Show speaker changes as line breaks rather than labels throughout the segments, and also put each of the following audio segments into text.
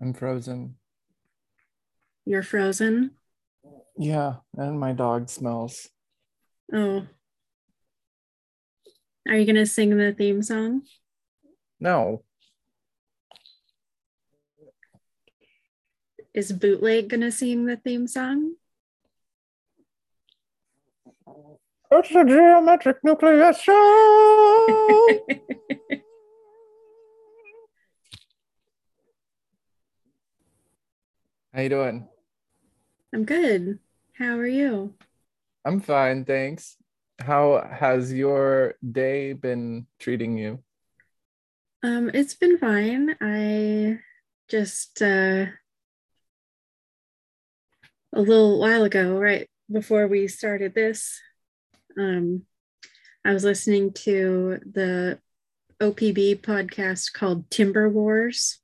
I'm frozen.
You're frozen.
Yeah, and my dog smells.
Oh. Are you going to sing the theme song?
No.
Is Bootleg going to sing the theme song?
It's a geometric nucleus show. How you doing?
I'm good. How are you?
I'm fine, thanks. How has your day been treating you?
Um, it's been fine. I just uh a little while ago, right before we started this, um, I was listening to the OPB podcast called Timber Wars.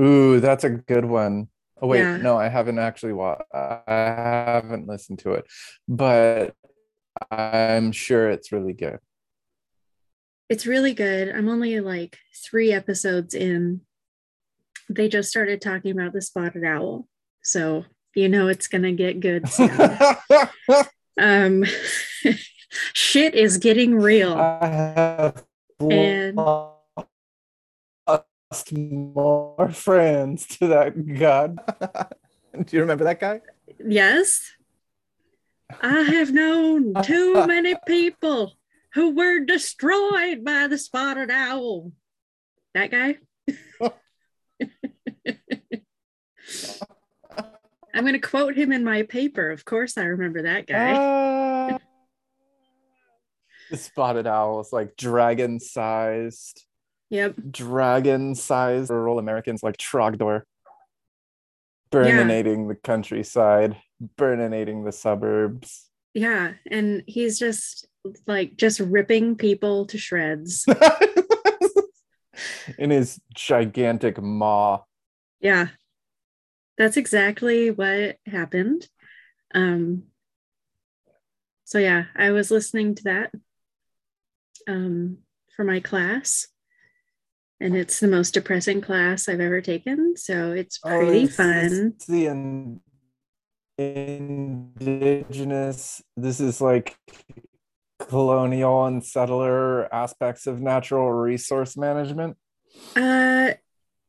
Ooh, that's a good one. Oh wait,
Yeah.
no, I haven't actually watched. I haven't listened to it, but I'm sure it's really good.
It's really good. I'm only like three episodes in. They just started talking about the spotted owl. So you know it's gonna get good soon. um shit is getting real.
I have
And-
lost more friends to that god. Do you remember that guy?
Yes. I have known too many people who were destroyed by the spotted owl. That guy? I'm going to quote him in my paper. Of course, I remember that guy.
Ah. the spotted owl is like dragon sized,
Yep.
dragon sized rural Americans like Trogdor. Burninating the countryside, burninating the suburbs.
Yeah. And he's just like just ripping people to shreds.
In his gigantic maw.
Yeah. That's exactly what happened. Um so yeah, I was listening to that um for my class. And it's the most depressing class I've ever taken, so it's pretty
it's-
fun.
It's the in- indigenous. This is like colonial and settler aspects of natural resource management.
Uh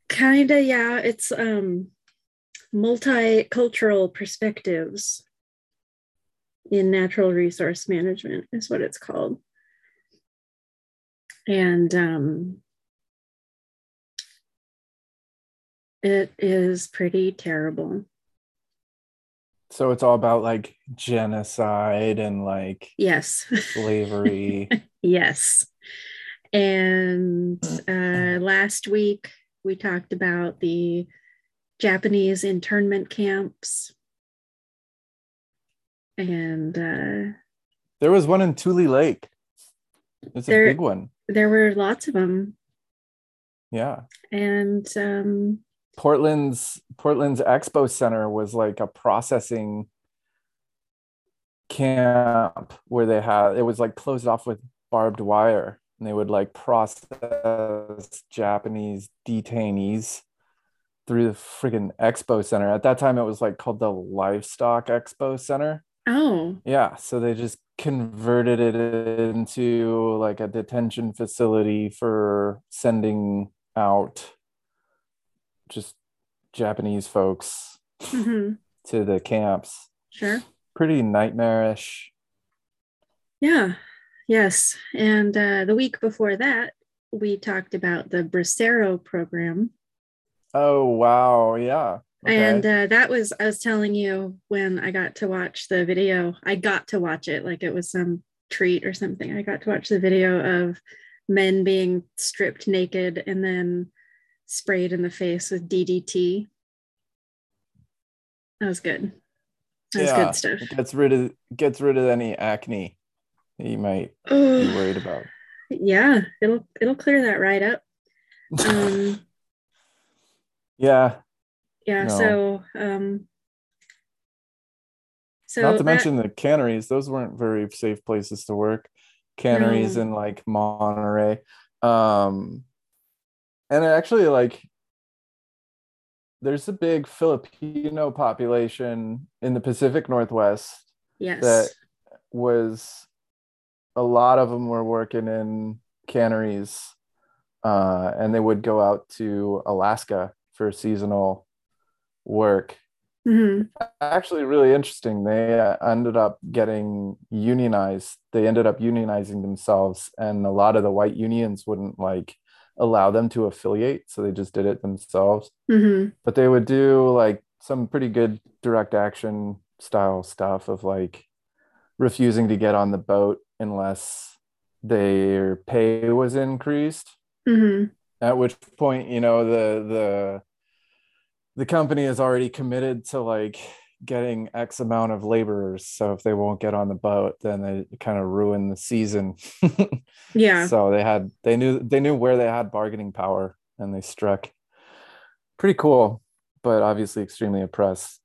kind of yeah, it's um multicultural perspectives in natural resource management is what it's called. And um it is pretty terrible.
So it's all about like genocide and like
Yes.
slavery.
Yes. And uh, last week we talked about the Japanese internment camps. And uh,
there was one in Tule Lake. It's a big one.
there were lots of them.
Yeah.
And um,
Portland's Portland's Expo Center was like a processing camp where they had it was like closed off with barbed wire and they would like process Japanese detainees through the friggin' Expo Center. At that time it was like called the Livestock Expo Center.
oh,
Yeah, so they just converted it into like a detention facility for sending out just Japanese folks
mhm,
to the camps.
sure.
Pretty nightmarish.
Yeah, yes. And uh, the week before that, we talked about the Bracero program.
Oh wow, yeah. Okay.
And uh, that was, I was telling you when I got to watch the video, I got to watch it like it was some treat or something. I got to watch the video of men being stripped naked and then sprayed in the face with DDT. That was good. That was good stuff.
it gets rid of gets rid of any acne that you might be worried about.
yeah, it'll it'll clear that right up. Um,
yeah,
yeah,
No.
so um, so
not to
that-
mention the canneries; those weren't very safe places to work. Canneries
No.
in like Monterey, um, and actually like there's a big Filipino population in the Pacific Northwest
Yes.
that was a lot of them were working in canneries uh, and they would go out to Alaska for seasonal work.
hmm
Actually, really interesting. They uh, ended up getting unionized. They ended up unionizing themselves, and a lot of the white unions wouldn't like allow them to affiliate, so they just did it themselves.
hmm
But they would do like some pretty good direct action style stuff of like refusing to get on the boat unless their pay was increased.
Hmm
at which point you know the the the company is already committed to like getting x amount of laborers so if they won't get on the boat then they kind of ruin the season.
Yeah.
so they had they knew they knew where they had bargaining power and they struck. Pretty cool but obviously extremely oppressed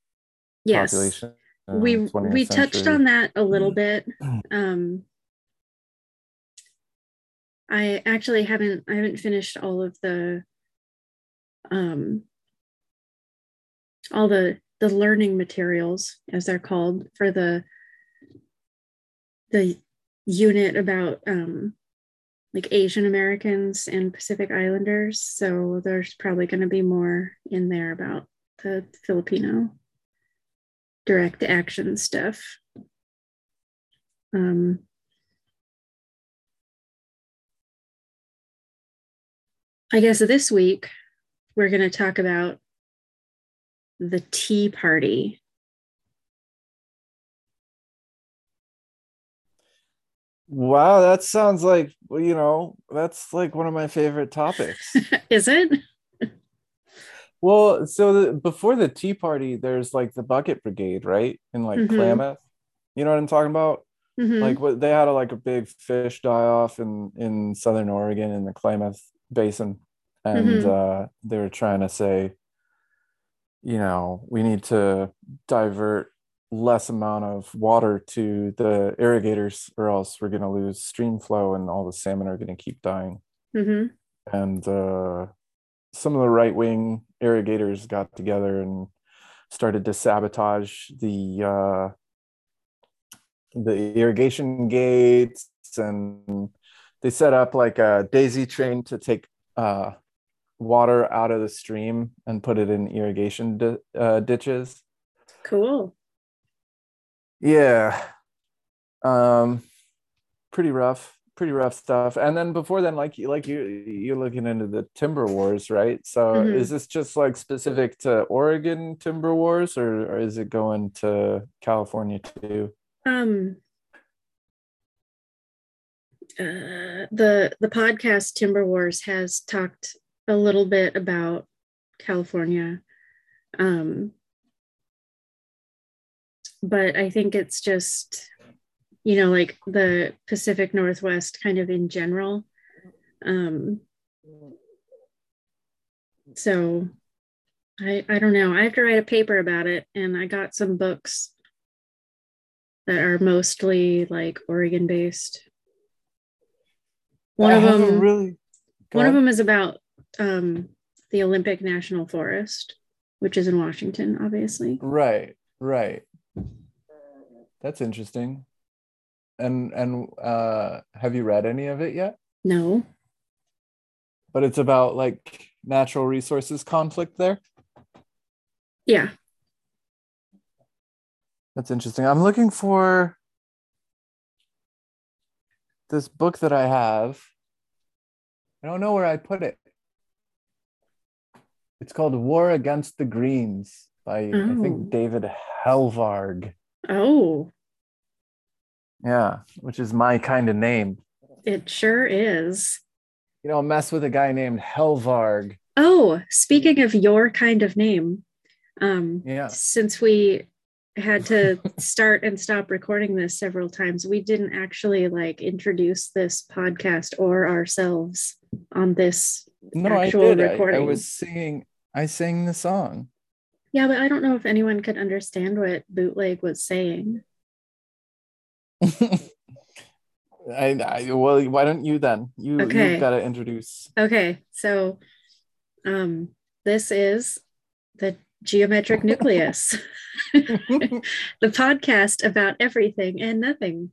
yes.
population
we
the 20th
we touched on that a little bit. Um i actually haven't i haven't finished all of the um all the the learning materials as they're called for the the unit about um like asian americans and pacific islanders so there's probably going to be more in there about the filipino direct action stuff. Um, I guess this week we're going to talk about the Tea Party.
wow that sounds like you know that's like one of my favorite topics
Is it?
Well, so the, before the Tea Party, there's like the Bucket Brigade, right? In like
Mhm.
Klamath. You know what I'm talking about?
Mhm.
Like what they had a, like a big fish die off in in Southern Oregon in the Klamath Basin, and
Mhm.
uh, they were trying to say, you know, we need to divert less amount of water to the irrigators, or else we're going to lose stream flow, and all the salmon are going to keep dying
Mhm.
and uh, some of the right wing irrigators got together and started to sabotage the uh, the irrigation gates, and they set up like a daisy train to take uh, water out of the stream and put it in irrigation di- uh, ditches.
Cool.
Yeah. Um pretty rough, pretty rough stuff. And then before then like you like you you're looking into the timber wars, right? So
Mhm.
is this just like specific to Oregon timber wars or, or is it going to California too?
Um, uh, the the podcast Timber Wars has talked a little bit about California, um, but I think it's just you know like the Pacific Northwest kind of in general. Um, so I I don't know. I have to write a paper about it, and I got some books that are mostly like Oregon based. One
I
of them
really
one of them is about um, the Olympic National Forest, which is in Washington, obviously.
Right, right. That's interesting. And and uh have you read any of it yet?
No.
But it's about like natural resources conflict there.
Yeah.
That's interesting. I'm looking for this book that I have. I don't know where I put it. It's called War Against the Greens by I
Oh.
think David Helvarg.
Oh,
Yeah, which is my kind of name.
it sure is.
You know, mess with a guy named Helvarg.
Oh, speaking of your kind of name, um,
Yeah.
since we had to start and stop recording this several times, we didn't actually like introduce this podcast or ourselves on this.
No,
Actual
I did. I- I, was singing. I sang the song.
Yeah, but I don't know if anyone could understand what bootleg was saying.
I, I well, why don't you then? You
Okay.
you've got to introduce.
Okay, so um, this is the geometric nucleus, the podcast about everything and nothing.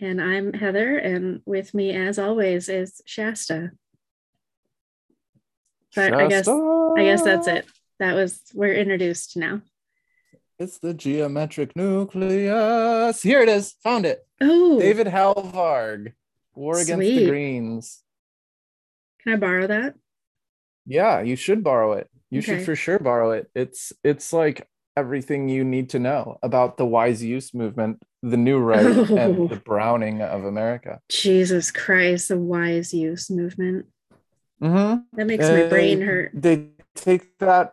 And I'm Heather, and with me, as always, is Shasta. But I guess I guess that's it. That was we're introduced now.
It's the geometric nucleus. Here it is. Found it.
Oh,
David Helvarg, War Against the Greens.
can I borrow that?
Yeah, you should borrow it. You should for sure borrow it. It's it's like everything you need to know about the wise use movement, the new right,
Oh.
and the browning of America.
Jesus Christ, the wise use movement.
Mm-hmm.
That makes my brain hurt.
They take that.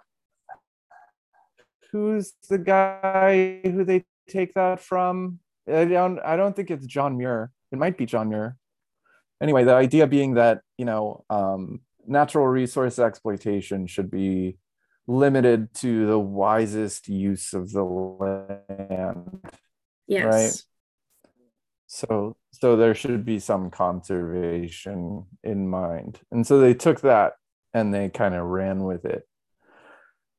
Who's the guy who they take that from? I don't. I don't think it's John Muir. It might be John Muir. Anyway, the idea being that you know, um, natural resource exploitation should be limited to the wisest use of the land.
Yes.
So, so there should be some conservation in mind. And so they took that and they kind of ran with it.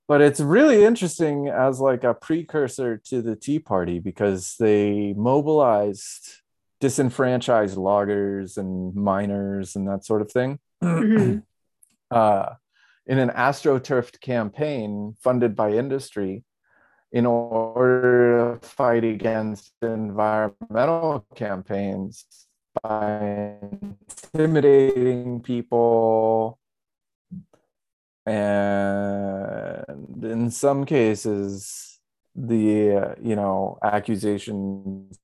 But it's really interesting as like a precursor to the Tea Party because they mobilized disenfranchised loggers and miners and that sort of thing.
Mhm.
uh, in an astroturfed campaign funded by industry in order to fight against environmental campaigns by intimidating people. And in some cases the uh, you know accusations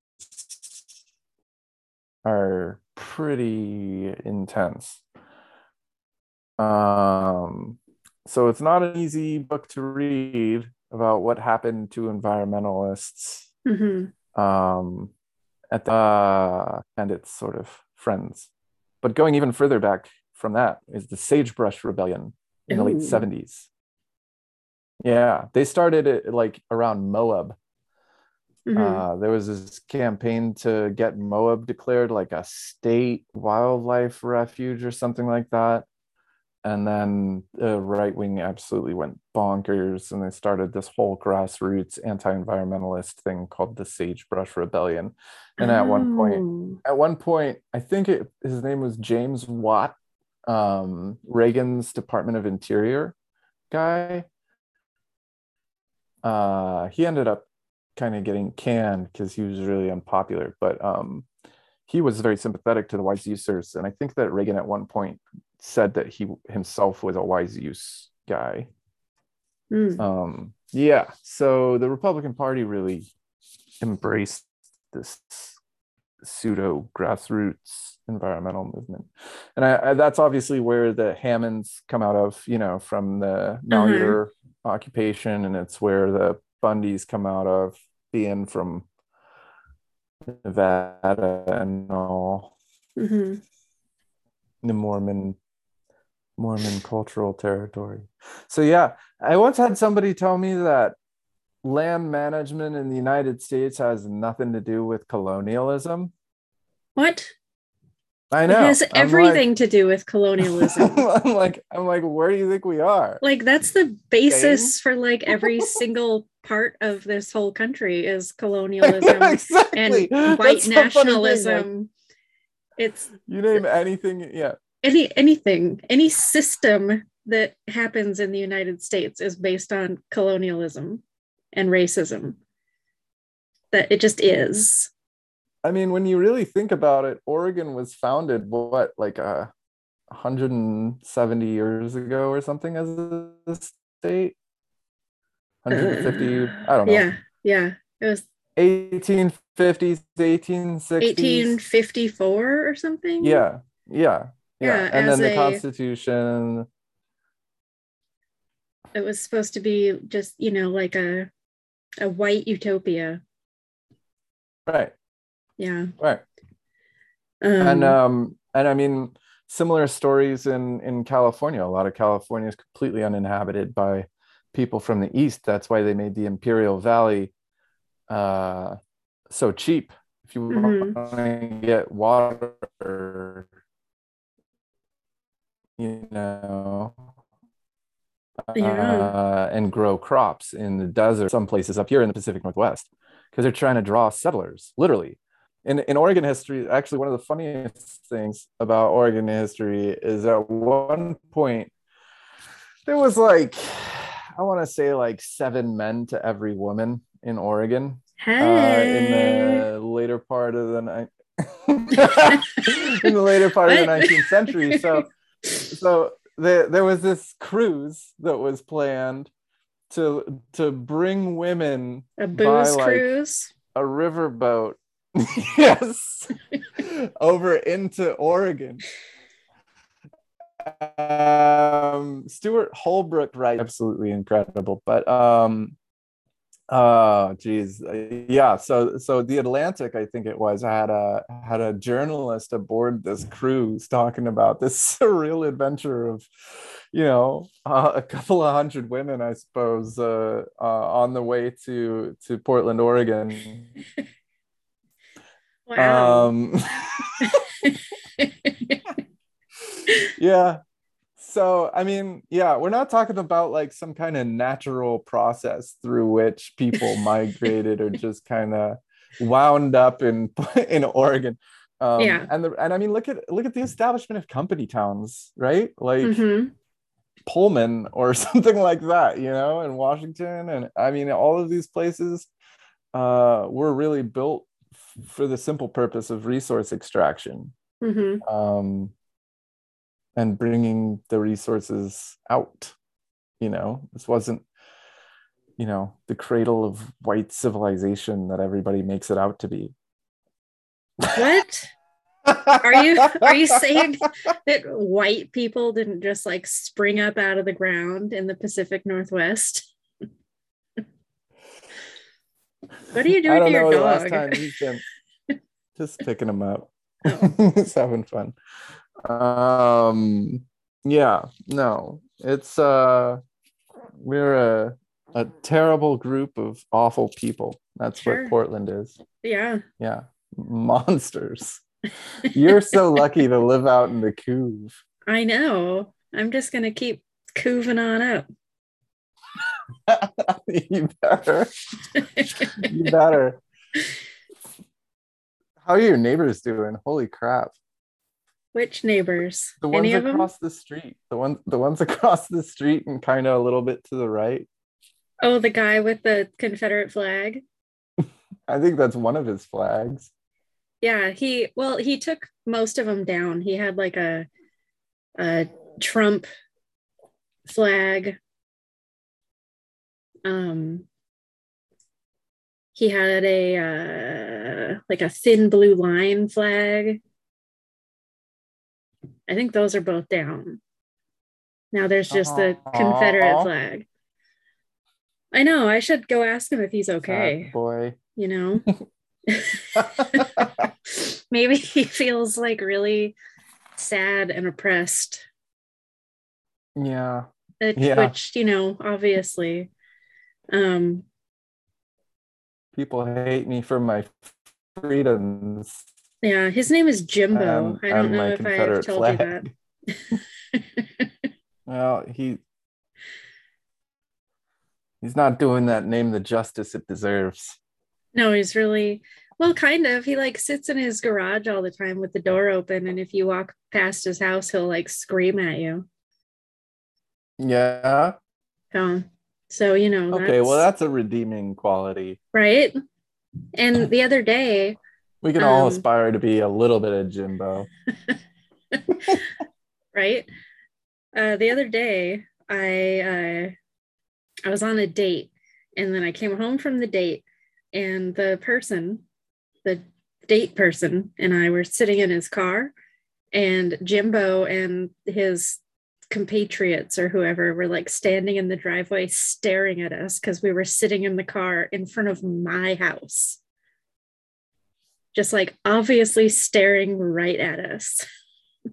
are pretty intense. Um, so it's not an easy book to read about what happened to environmentalists
Mhm.
um, at the, uh, and its sort of friends. But going even further back from that is the Sagebrush Rebellion in the late 70s. Yeah, they started it like around Moab.
Mhm.
Uh, there was this campaign to get Moab declared like a state wildlife refuge or something like that. And then the right wing absolutely went bonkers and they started this whole grassroots anti environmentalist thing called the Sagebrush Rebellion. And at one point,
Oh.
at one point, I think it, his name was James Watt, um, Reagan's Department of Interior guy. Uh, he ended up kind of getting canned because he was really unpopular, but um, he was very sympathetic to the wise users. And I think that Reagan at one point said that he himself was a wise use guy.
Mm.
Um, yeah, so the Republican Party really embraced this pseudo grassroots environmental movement, and I, I, that's obviously where the Hammonds come out of, you know, from the Malheur occupation, and it's where the Bundys come out of, being from Nevada and all
Mhm.
the Mormon Mormon cultural territory. So yeah, I once had somebody tell me that land management in the United States has nothing to do with colonialism.
What?
I know.
It has
I'm like-
everything to do with colonialism.
I'm like, I'm like, where do you think we are?
like that's the basis for like every single part of this whole country is colonialism
exactly.
and white
the funny thing, like,
nationalism. It's
you name anything, yeah.
Any anything, any system that happens in the United States is based on colonialism and racism. That it just is.
I mean, when you really think about it, Oregon was founded what, like uh, a 170 years ago or something as a state? 150, uh, I don't know.
Yeah, yeah. It was
1850s, 1860s.
1854 or something.
Yeah, yeah, yeah.
Yeah,
and then the
a-
Constitution.
It was supposed to be just, you know, like a a white utopia.
Right,
Yeah.
right.
Um,
and um and i mean similar stories in in california a lot of california is completely uninhabited by people from the east that's why they made the imperial valley uh so cheap if you
Mhm.
want to get water you know
Yeah.
and grow crops in the desert, some places up here in the Pacific Northwest, because they're trying to draw settlers, literally. In, in Oregon history, actually, one of the funniest things about Oregon history is at one point, there was like, I want to say like seven men to every woman in Oregon uh, in the later part of the night in the later part of the 19th century so so there, there was this cruise that was planned to to bring women
a
by,
booze
like,
cruise.
a riverboat. Yes. Over into oregon. Um stewart holbrook right absolutely incredible but um Oh, geez. Uh, Yeah. So, so the Atlantic, I think it was, I had a had a journalist aboard this cruise talking about this surreal adventure of, you know, uh, a couple of hundred women, I suppose, uh, uh, on the way to to Portland, Oregon.
Wow.
Um, yeah. So, I mean, yeah, we're not talking about like some kind of natural process through which people migrated or just kind of wound up in in Oregon. Um,
Yeah.
And the, and I mean, look at look at the establishment of company towns, right? Like
Mhm.
Pullman or something like that, you know, in Washington. And I mean, all of these places uh, were really built f- for the simple purpose of resource extraction
Mhm.
um, and bringing the resources out. You know, this wasn't, you know, the cradle of white civilization that everybody makes it out to be.
What? Are you are you saying that white people didn't just like spring up out of the ground in the Pacific Northwest? What are you doing to your
know the last
dog?
he's just picking him up.
Oh.
it's having fun. Um yeah, no. It's uh we're a a terrible group of awful people. That's
Sure.
what Portland is.
Yeah.
Yeah. Monsters. You're so lucky to live out in the Couve.
I know. I'm just gonna keep cooving on up.
you better. You better. How are your neighbors doing? Holy crap.
Which neighbors?
The ones
Any
across the street. The one the ones across the street and kind of a little bit to the right.
Oh, the guy with the Confederate flag.
I think that's one of his flags.
Yeah, he well, he took most of them down. He had like a a Trump flag. Um he had a uh like a thin blue line flag. I think those are both down. Now there's just the Confederate flag. I know, I should go ask him if he's
Sad
okay,
boy.
you know. maybe he feels like really sad and oppressed
yeah.
uh,
Yeah.
which you know obviously um
People hate me for my freedoms.
Yeah his name is jimbo
and-
i don't know if i've told
flag.
you that
Well, he he's not doing that name the justice it deserves.
no he's really well kind of he like sits in his garage all the time with the door open and if you walk past his house he'll like scream at you
Yeah.
so so you know
Okay, well that's a redeeming quality.
right and the other day
We can all
Um,
aspire to be a little bit of Jimbo.
right? Uh, the other day, I uh, I was on a date, and then I came home from the date, and the person, the date person, and I were sitting in his car, and Jimbo and his compatriots or whoever were like standing in the driveway staring at us because we were sitting in the car in front of my house. Just like obviously staring right at us.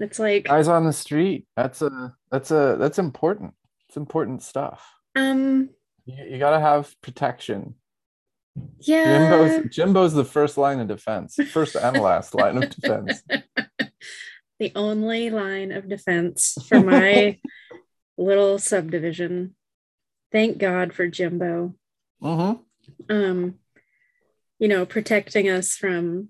It's like,
Guys on the street. That's a that's a that's important. It's important stuff.
um,
You, you gotta have protection.
yeah.
Jimbo's Jimbo's the first line of defense, first and last line of defense.
the only line of defense for my little subdivision. Thank God for Jimbo.
Mm-hmm.
Um, you know, protecting us from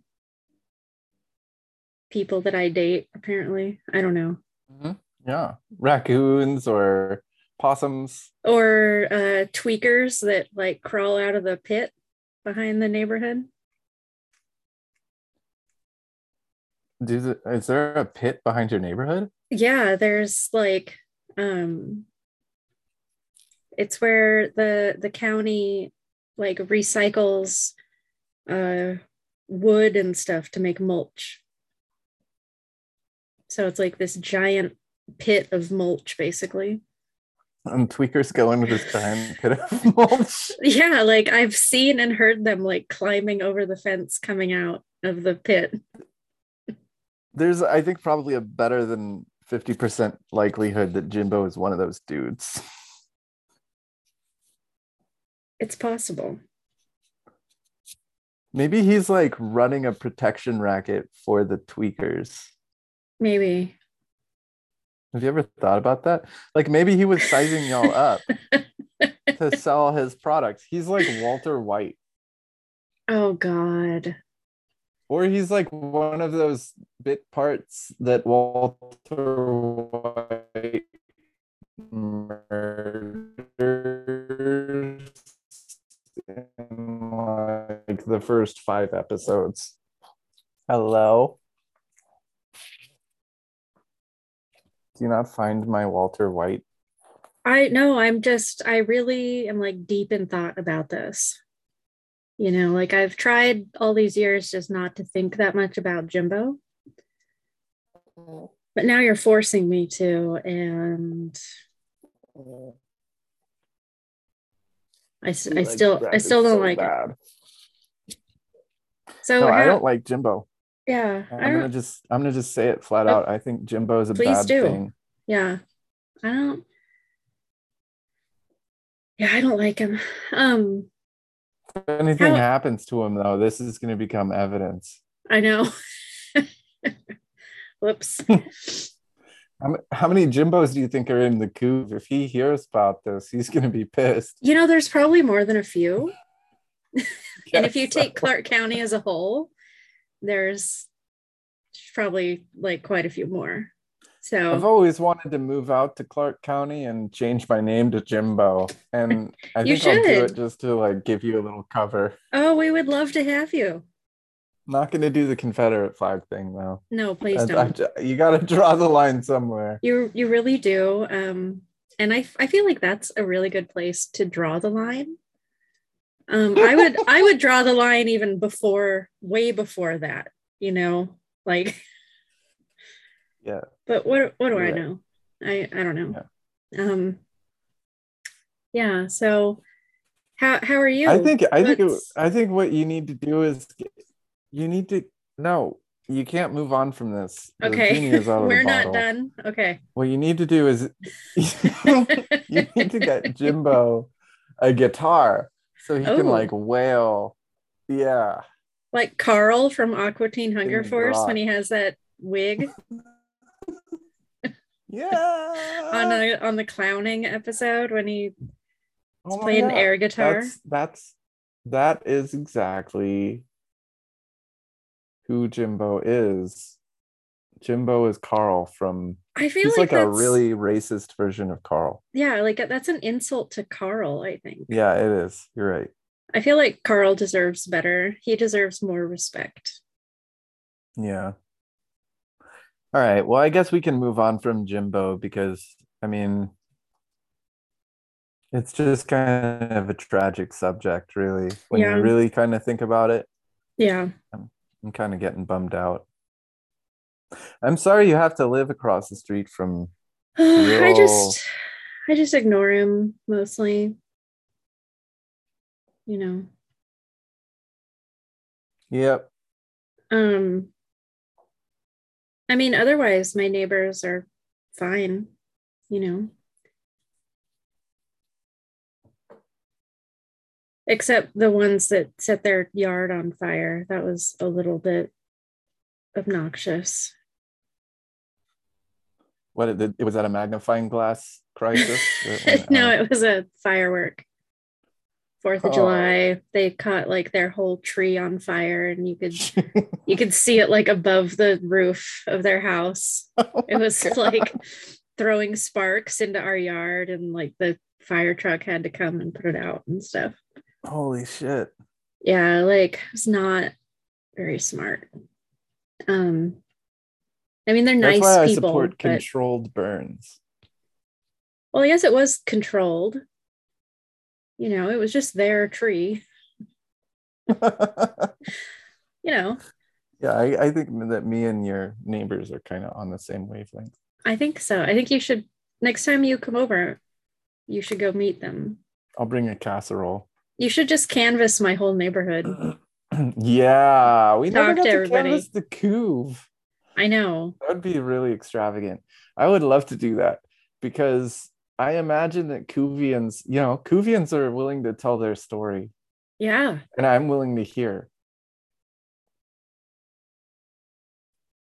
people that I date, apparently. I don't know.
Mm-hmm. Yeah. Raccoons or possums.
Or uh tweakers that like crawl out of the pit behind the neighborhood.
Do the, is there a pit behind your neighborhood?
Yeah, there's like um it's where the the county like recycles uh wood and stuff to make mulch. So it's like this giant pit of mulch basically.
And tweakers go into this giant pit of mulch.
Yeah, like I've seen and heard them like climbing over the fence coming out of the pit.
There's, I think, probably a better than 50% likelihood that Jimbo is one of those dudes.
It's possible.
Maybe he's like running a protection racket for the tweakers.
Maybe.
Have you ever thought about that? Like maybe he was sizing y'all up to sell his products. He's like Walter White.
Oh God.
Or he's like one of those bit parts that Walter White in like the first five episodes. Hello. Do you not find my Walter White?
I know, I'm just I really am like deep in thought about this. You know, like I've tried all these years just not to think that much about Jimbo. But now you're forcing me to, and mm-hmm. I, I
Like,
still I still don't
so
like it. So
No, I don't like Jimbo.
yeah,
I'm gonna just I'm gonna just say it flat
Oh,
out. I think Jimbo is a
please
bad
do.
thing.
yeah, I don't. Yeah, I don't like him. Um,
If anything
How-
happens to him though, this is gonna become evidence.
I know. Whoops.
How, many Jimbos do you think are in the couve? If he hears about this, he's gonna be pissed.
You know, there's probably more than a few. And if you take Clark County as a whole, there's probably like quite a few more. So I've
always wanted to move out to Clark County and change my name to Jimbo. And I think I'll do it just to like give you a little cover.
oh, we would love to have you.
Not gonna do the Confederate flag thing though.
No, please
I- I-
don't.
you gotta draw the line somewhere.
You you really do. Um, and I I feel like that's a really good place to draw the line. Um, I would I would draw the line even before, way before that. You know, like.
Yeah.
But what what do
You're
I know? I I don't know. Um. Yeah. So, how how are you?
I think I think it, I think what you need to do is you need to no, you can't move on from this.
Okay,
genie is out of the
we're not done. Okay.
What you need to do is you need to get Jimbo a guitar so he can
Oh.
like wail. Yeah.
like Carl from Aqua Teen Hunger Force
rock.
when he has that wig
Yeah.
on a, on the clowning episode when he
Oh
playing
God.
air guitar.
That's that's that is exactly who Jimbo is. Jimbo is Carl from
I feel
he's
like,
like, a really racist version of Carl.
yeah, like that's an insult to Carl. I think.
Yeah, it is. You're right.
I feel like Carl deserves better. He deserves more respect.
Yeah. All right. Well, I guess we can move on from Jimbo because I mean it's just kind of a tragic subject, really. When
Yeah.
you really kind of think about it,
Yeah.
Um, I'm kind of getting bummed out. I'm sorry you have to live across the street from
I
Real-
just I just ignore him mostly. You know.
Yep.
Um I mean otherwise my neighbors are fine, you know. Except the ones that set their yard on fire. That was a little bit obnoxious.
What it, it was that a magnifying glass crisis?
no, uh, it was a firework. Fourth of oh. July, they caught like their whole tree on fire, and you could you could see it like above the roof of their house. Oh it was God. like throwing sparks into our yard, and like the fire truck had to come and put it out and stuff.
Holy shit!
Yeah, like it's not very smart. Um, I mean, they're That's nice why I people. support but...
controlled burns.
Well, yes, it was controlled you know, it was just their tree. you know.
Yeah, I, I think that me and your neighbors are kind of on the same wavelength.
I think so. I think you should next time you come over, you should go meet them.
I'll bring a casserole.
You should just canvass my whole neighborhood.
yeah, we Talk never got to, everybody. canvass the couve.
I know.
That would be really extravagant. I would love to do that because I imagine that Couvians, you know, Couvians are willing to tell their story.
Yeah.
And I'm willing to hear.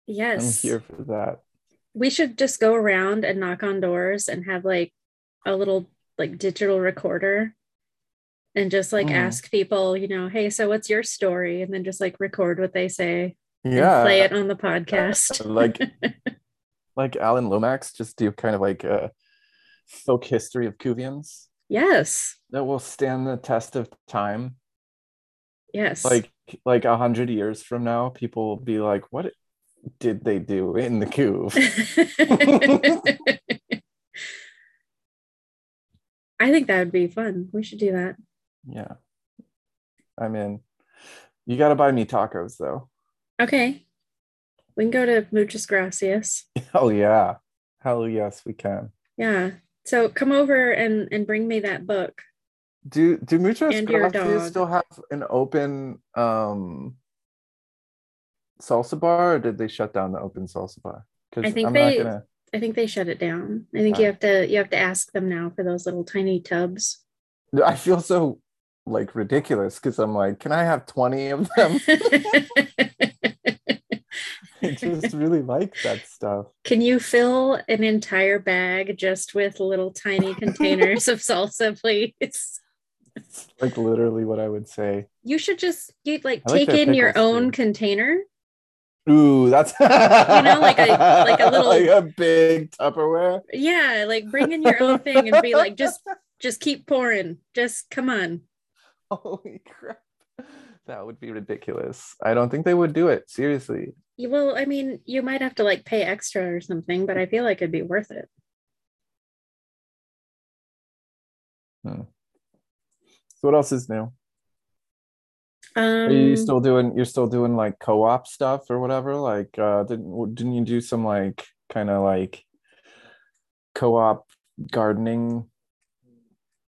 Yes.
I'm here for that.
We should just go around and knock on doors and have like a little like digital recorder and just like mm. ask people, you know, hey, so what's your story? And then just like record what they say.
Yeah.
play it on the podcast.
like like Alan Lomax, just do kind of like a folk history of Couvians.
Yes.
That will stand the test of time.
Yes.
Like like a hundred years from now, people will be like, what did they do in the couve?
I think that would be fun. We should do that.
Yeah. I'm in. You gotta buy me tacos though.
Okay. We can go to Muchas Gracias.
Oh yeah. Hell yes, we can.
Yeah. So come over and and bring me that book.
Do do Muchas Gracias still have an open um salsa bar or did they shut down the open salsa bar?
Because I think I'm they gonna... I think they shut it down. I think you have to you have to ask them now for those little tiny tubs.
I feel so like ridiculous because I'm like, can I have 20 of them? I just really like that stuff.
Can you fill an entire bag just with little tiny containers of salsa, please? It's
like literally what I would say.
You should just you like I take like in your own too. container.
Ooh, that's
you know, like a like a little
like a big Tupperware.
Yeah, like bring in your own thing and be like, just just keep pouring. Just come on.
Holy crap. That would be ridiculous. I don't think they would do it. Seriously
well, I mean, you might have to like pay extra or something, but I feel like it'd be worth it.
Hmm. So what else is new?
Um,
Are you still doing? You're still doing like co-op stuff or whatever. Like, uh, didn't didn't you do some like kind of like co-op gardening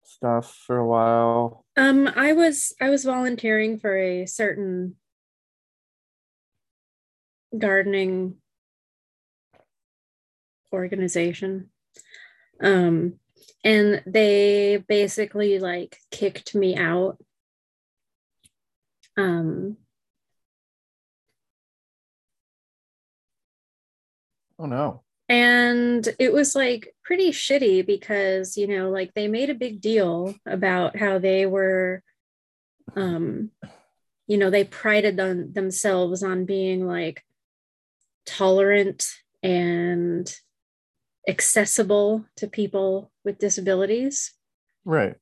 stuff for a while?
Um, I was I was volunteering for a certain gardening organization. Um, and they basically like kicked me out. Um,
oh no.
And it was like pretty shitty because, you know, like they made a big deal about how they were um you know they prided on themselves on being like tolerant and accessible to people with disabilities.
Right.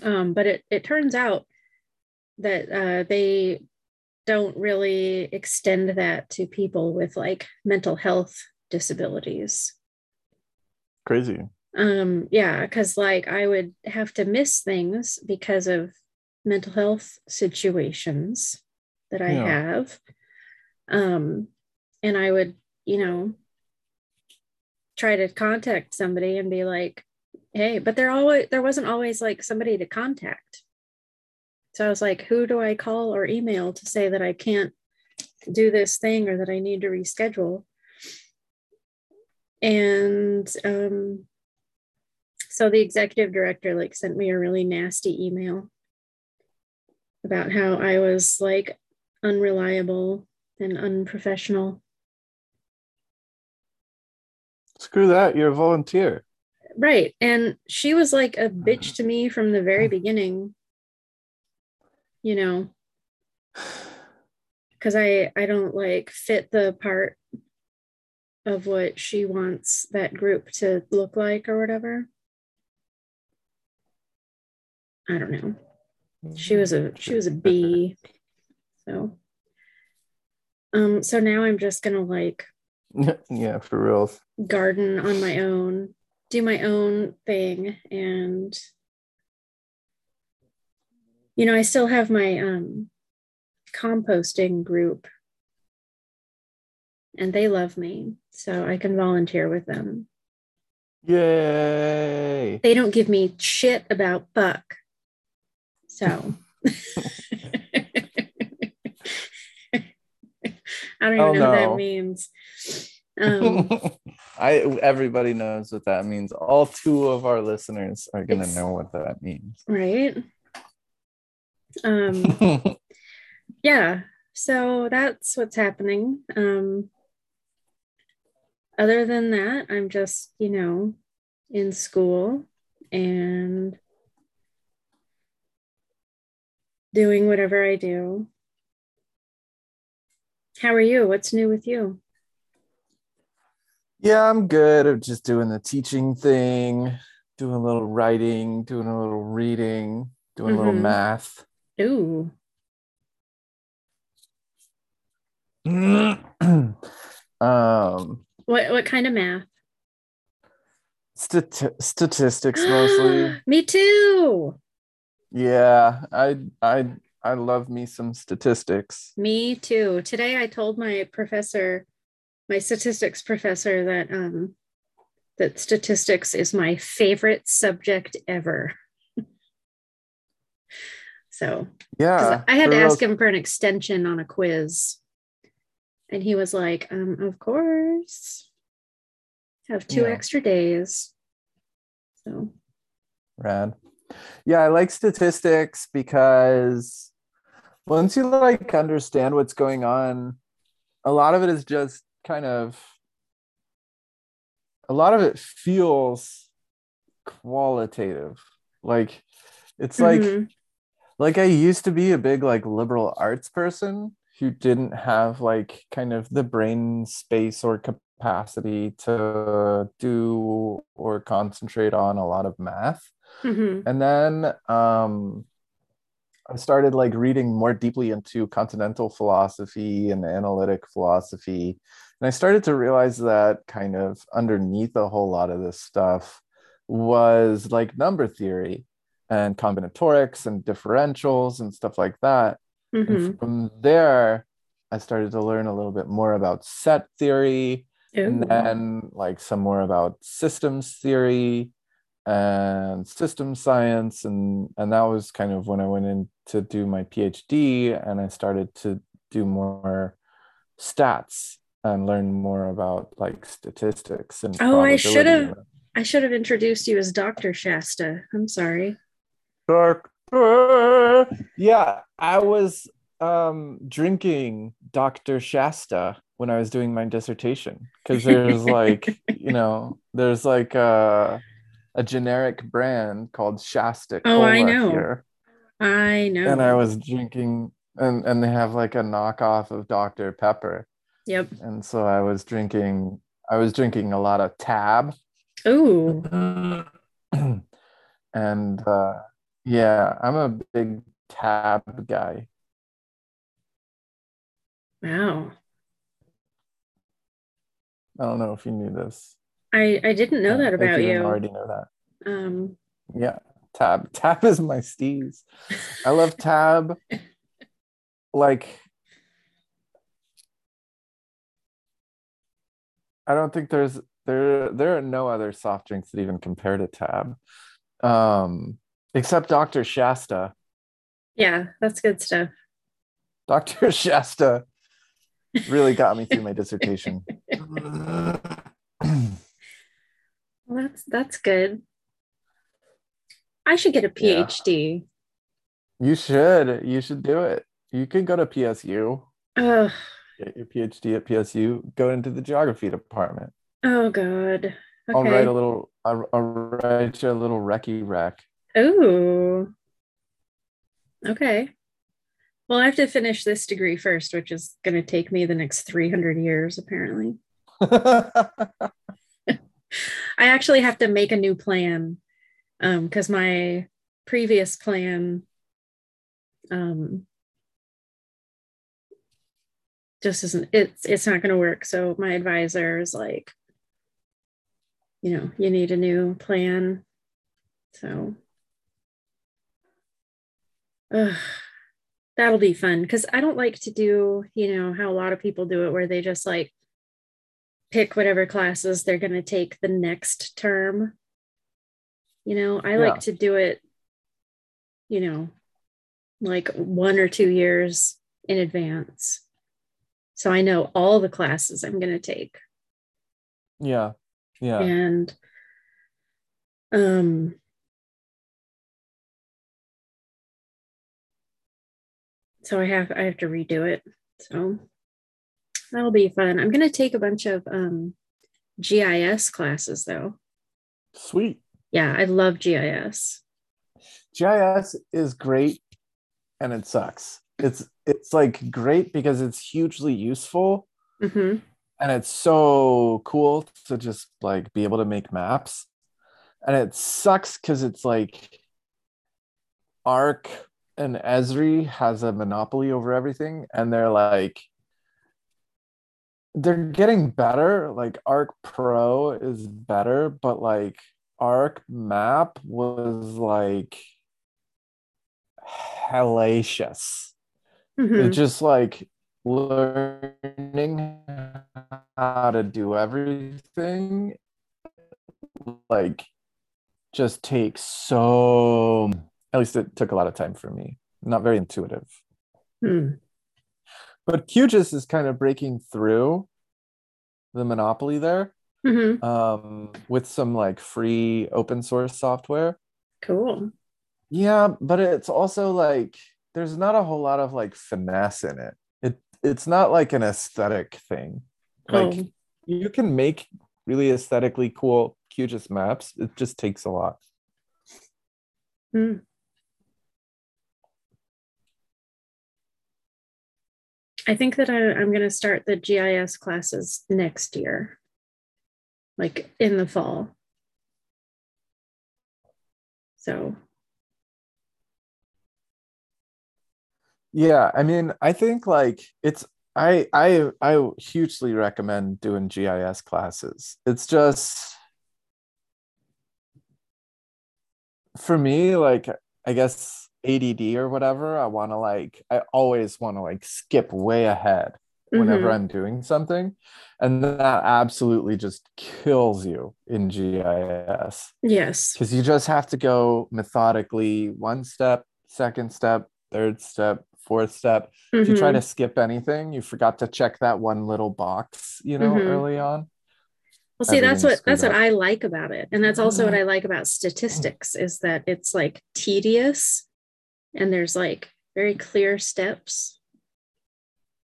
Um, but it, it turns out that uh, they don't really extend that to people with like mental health disabilities.
Crazy.
Um, yeah, because like I would have to miss things because of mental health situations that I yeah. have. Um, and I would, you know, try to contact somebody and be like, hey, but there always there wasn't always like somebody to contact. So I was like, who do I call or email to say that I can't do this thing or that I need to reschedule? And um, so the executive director like sent me a really nasty email about how I was like unreliable and unprofessional
Screw that. You're a volunteer.
Right. And she was like a bitch to me from the very beginning. You know, because I I don't like fit the part of what she wants that group to look like or whatever. I don't know. She was a she was a bee. So um so now I'm just gonna like
yeah, for real.
garden on my own, do my own thing and you know, I still have my um composting group and they love me so I can volunteer with them.
Yay.
They don't give me shit about Buck. So I don't even
Oh,
know what that means. Um,
I everybody knows what that means. All two of our listeners are gonna know what that means.
right? Um, yeah, so that's what's happening. Um, other than that, I'm just, you know, in school and doing whatever I do. How are you? What's new with you?
yeah, I'm good. I'm just doing the teaching thing, doing a little writing, doing a little reading, doing a little
Mhm.
math.
Ooh,
um
what what kind of math?
stati- statistics mostly.
Me too.
Yeah, I I I love me some statistics.
Me too. Today I told my professor, my statistics professor, that um that statistics is my favorite subject ever. so
Yeah,
I had to
real.
ask him for an extension on a quiz. And he was like, um, of course. Have two
Yeah.
extra days. So
Rad. Yeah, I like statistics because once you like understand what's going on, a lot of it is just kind of a lot of it feels qualitative. Like it's like
Mhm.
like I used to be a big like liberal arts person who didn't have like kind of the brain space or capacity to do or concentrate on a lot of math.
Mhm.
And then um I started like reading more deeply into continental philosophy and analytic philosophy. And I started to realize that kind of underneath a whole lot of this stuff was like number theory and combinatorics and differentials and stuff like that.
Mhm.
And from there, I started to learn a little bit more about set theory and then like some more about systems theory and system science and and that was kind of when I went in to do my PhD and I started to do more stats and learn more about like statistics and
Oh, I should have- I should have introduced you as Dr. Shasta. I'm sorry.
Doctor. Yeah, I was um drinking Dr. Shasta when I was doing my dissertation because there's like, you know, there's like a a generic brand called Shasta
Oh, I know.
here.
I know.
And I was drinking and and they have like a knockoff of Dr. Pepper.
Yep.
And so I was drinking I was drinking a lot of tab
Ooh.
and uh yeah, I'm a big tab guy.
Wow.
I don't know if you knew this.
I I didn't know that about you.
already know that.
Um.
Yeah, tab. Tab is my steez. I love tab. like, I don't think there's there there are no other soft drinks that even compare to tab, um, except Dr. Shasta.
Yeah, that's good stuff.
Dr. Shasta really got me through my dissertation.
Well, that's that's good. I should get a
Yeah.
PhD.
You should. You should do it. You can go to PSU,
Ugh.
get your PhD at PSU, go into the geography department.
Oh God.
I'll write a little. I'll, I'll write you a little recce rec.
Oh. Okay. Well, I have to finish this degree first, which is going to take me the next 300 years, apparently. I actually have to make a new plan um because my previous plan um just isn't it's it's not going to work so my advisor is like you know you need a new plan so ugh, that'll be fun because i don't like to do you know how a lot of people do it where they just like pick whatever classes they're going to take the next term you know i
Yeah.
like to do it you know like one or two years in advance so i know all the classes i'm going to take
yeah, yeah.
and um so i have i have to redo it. So that'll be fun. I'm going to take a bunch of um gis classes though.
Sweet.
yeah i love gis
GIS is great, and it sucks. It's it's like great because it's hugely useful,
hmm
and it's so cool to just like be able to make maps. And it sucks because it's like arc and esri has a monopoly over everything and they're like they're getting better. Like arc pro is better but like arc map was like hellacious.
Hmm
it's just like learning how to do everything like just takes so at least it took a lot of time for me not very intuitive
Hmm.
but QGIS is kind of breaking through the monopoly there
hmm
um, with some like free open source software
cool
Yeah, but it's also like there's not a whole lot of like finesse in it. It it's not like an aesthetic thing. Like you can make really aesthetically cool QGIS maps. It just takes a lot.
Hmm. I think that I, I'm going to start the GIS classes next year, like in the fall. So,
Yeah, I mean, I think like it's I I I hugely recommend doing GIS classes. It's just for me, like I guess ADD or whatever, I want to like I always want to like skip way ahead whenever
mhm.
I'm doing something. And that absolutely just kills you in GIS
yes.
because you just have to go methodically one step, second step, third step, fourth step. If you try
Mhm.
to skip anything, you forgot to check that one little box, you know,
Mhm.
early on.
Well, see, that's what that's what. I like about it, and that's also what I like about statistics is that it's like tedious, and there's like very clear steps.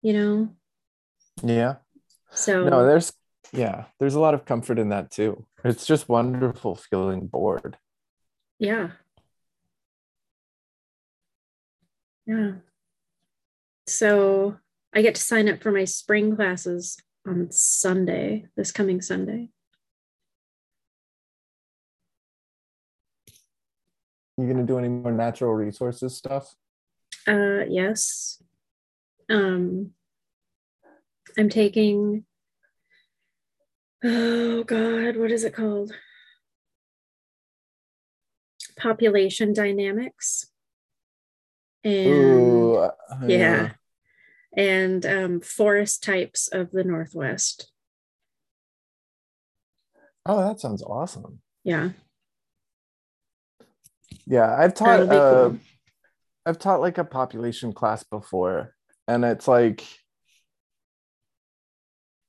You know,
Yeah.
so
No, there's yeah, there's a lot of comfort in that too. It's just wonderful feeling bored.
yeah, yeah. So I get to sign up for my spring classes on Sunday, this coming Sunday.
You gonna do any more natural resources stuff?
Uh, yes. Um, I'm taking. Oh God, what is it called? Population dynamics. And
Ooh, uh,
yeah, and um, forest types of the Northwest.
Oh, that sounds awesome.
Yeah.
Yeah, I've taught uh,
cool.
I've taught like a population class before, and it's like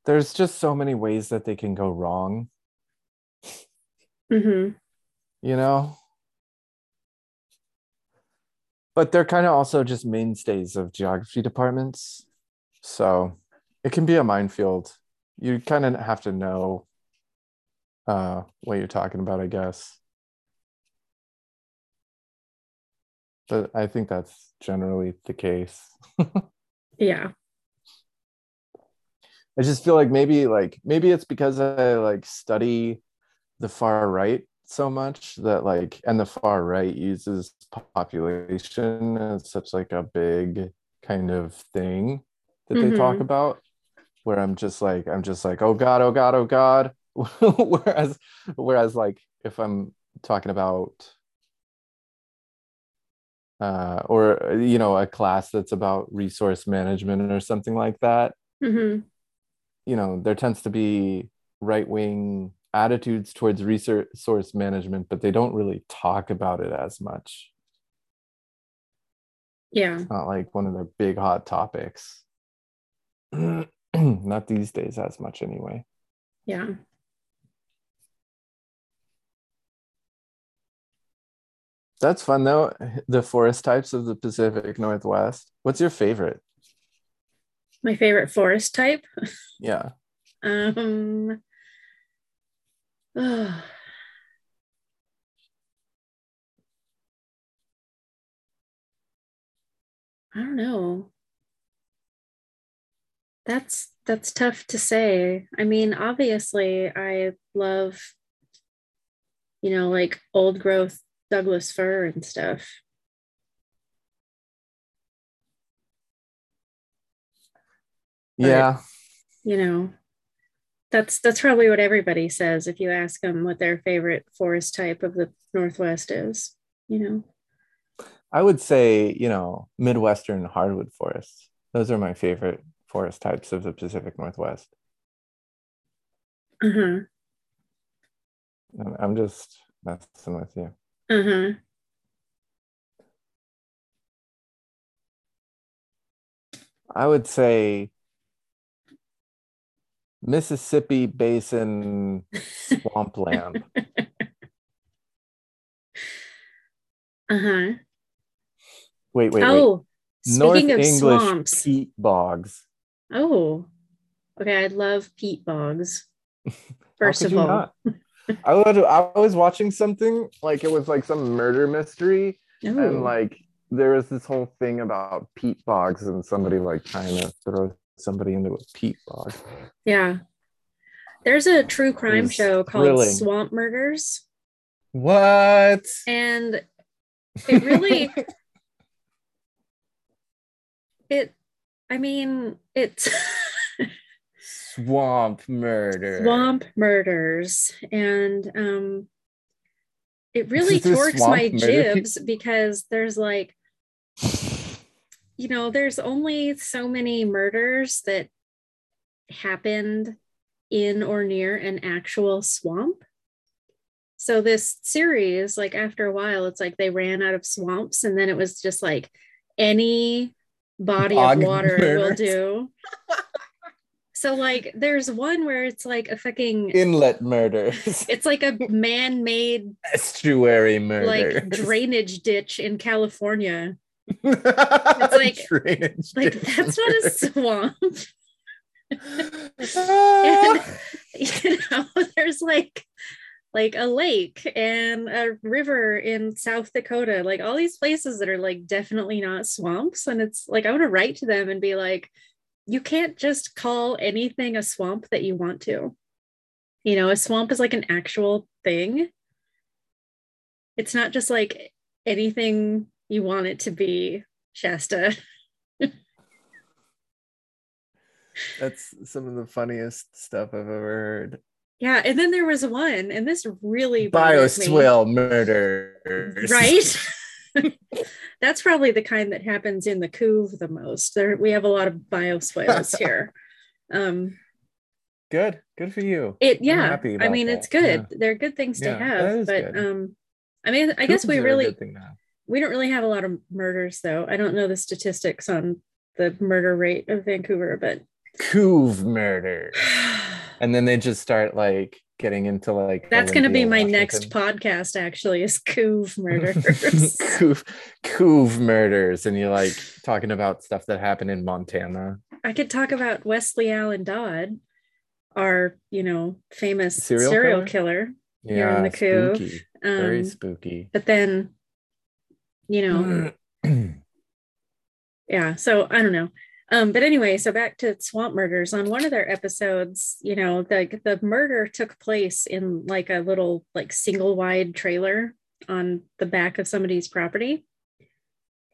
there's just so many ways that they can go wrong,
hmm
you know? But they're kind of also just mainstays of geography departments. So it can be a minefield. You kind of have to know uh, what you're talking about, I guess. But I think that's generally the case.
Yeah.
I just feel like maybe like maybe it's because I like study the far right so much that like and the far right uses population as such like a big kind of thing that they talk
Mhm.
about where I'm just like I'm just like oh god oh god oh god whereas whereas like if I'm talking about uh or you know a class that's about resource management or something like that.
Hmm
you know there tends to be right wing attitudes towards resource management but they don't really talk about it as much.
Yeah.
it's not like one of their big hot topics. Not these days as much anyway.
Yeah.
That's fun though the forest types of the pacific northwest what's your favorite
My favorite forest type.
yeah
Um. ugh. I don't know. That's that's tough to say. I mean, obviously, I love, you know, like old growth Douglas fir and stuff. But-
yeah
You know, that's that's probably what everybody says if you ask them what their favorite forest type of the Northwest is. You know.
i would say you know midwestern hardwood forests those are my favorite forest types of the pacific northwest
Uh-huh.
I'm just messing with you
Uh-huh.
I would say Mississippi Basin swampland.
Uh-huh.
Wait, wait, wait.
Oh,
North
of
English
swamps.
peat bogs.
Oh, okay. I love peat bogs. First of all?
I was, I was watching something like it was like some murder mystery, and like there was this whole thing about peat bogs and somebody like trying to throw somebody into a peat bog.
yeah. There's a true crime show called
thrilling.
Swamp Murders,
What?
and it really it. I mean, it's
Swamp murder.
swamp murders, and um, it really torques my
murder?
jibs because there's like you know, there's only so many murders that happened in or near an actual swamp. So this series, like after a while, it's like they ran out of swamps, and then it was just like any body
Bog
of water will do. So like there's one where it's like a fucking
Inlet murders.
it's like a man-made
Estuary murders.
like drainage ditch in California.
it's
like-
drainage.
Like that's not a swamp.
Ah.
you know there's like like a lake and a river in south dakota like all these places that are like definitely not swamps and it's like i want to write to them and be like you can't just call anything a swamp that you want to you know a swamp is like an actual thing it's not just like anything you want it to be shasta
That's some of the funniest stuff I've ever heard.
yeah and then there was one and this really.
Bioswale murders.
right that's probably the kind that happens in the couve the most there we have a lot of bioswales here um
Good. Good for you.
it yeah i mean
that.
it's good they're good things to
Yeah, that
have but
good.
um i mean i guess we
Coupons are a
really
good thing to have.
we don't really have a lot of murders though i don't know the statistics on the murder rate of vancouver but
Couve murder. And then they just start like getting into like
that's going to be my next podcast actually is couve murders
Couve, couve murders, and you're like talking about stuff that happened in Montana.
i could talk about Westley Allan Dodd our you know famous
Serial
serial,
killer?
killer, here in the couve.
spooky. Very
Um,
spooky.
but then you know yeah so i don't know um but anyway so back to swamp murders. On one of their episodes you know the the murder took place in like a little like single wide trailer on the back of somebody's property.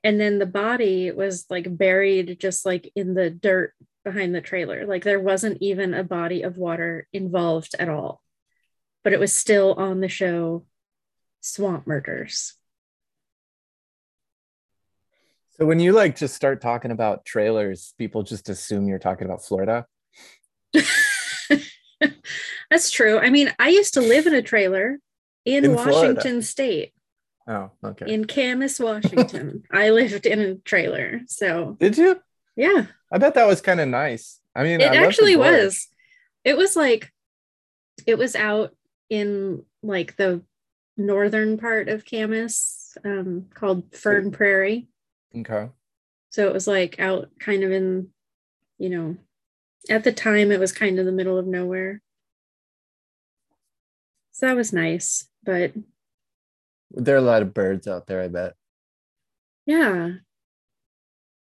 And then the body was like buried just like in the dirt behind the trailer. Like there wasn't even a body of water involved at all. But it was still on the show swamp murders
so when you like just start talking about trailers, people just assume you're talking about Florida.
That's true. I mean, I used to live in a trailer in,
In Florida.
Washington State,
Oh, okay.
in Camas, Washington. I lived in a trailer. So,
Did you?
yeah,
I bet that was kind of nice. I mean,
it
I
actually was. It was like, it was out in like the northern part of Camas um, called Fern Prairie.
Okay.
So it was like out kind of in, you know, at the time it was kind of the middle of nowhere. So that was nice. But
There are a lot of birds out there, I bet.
yeah.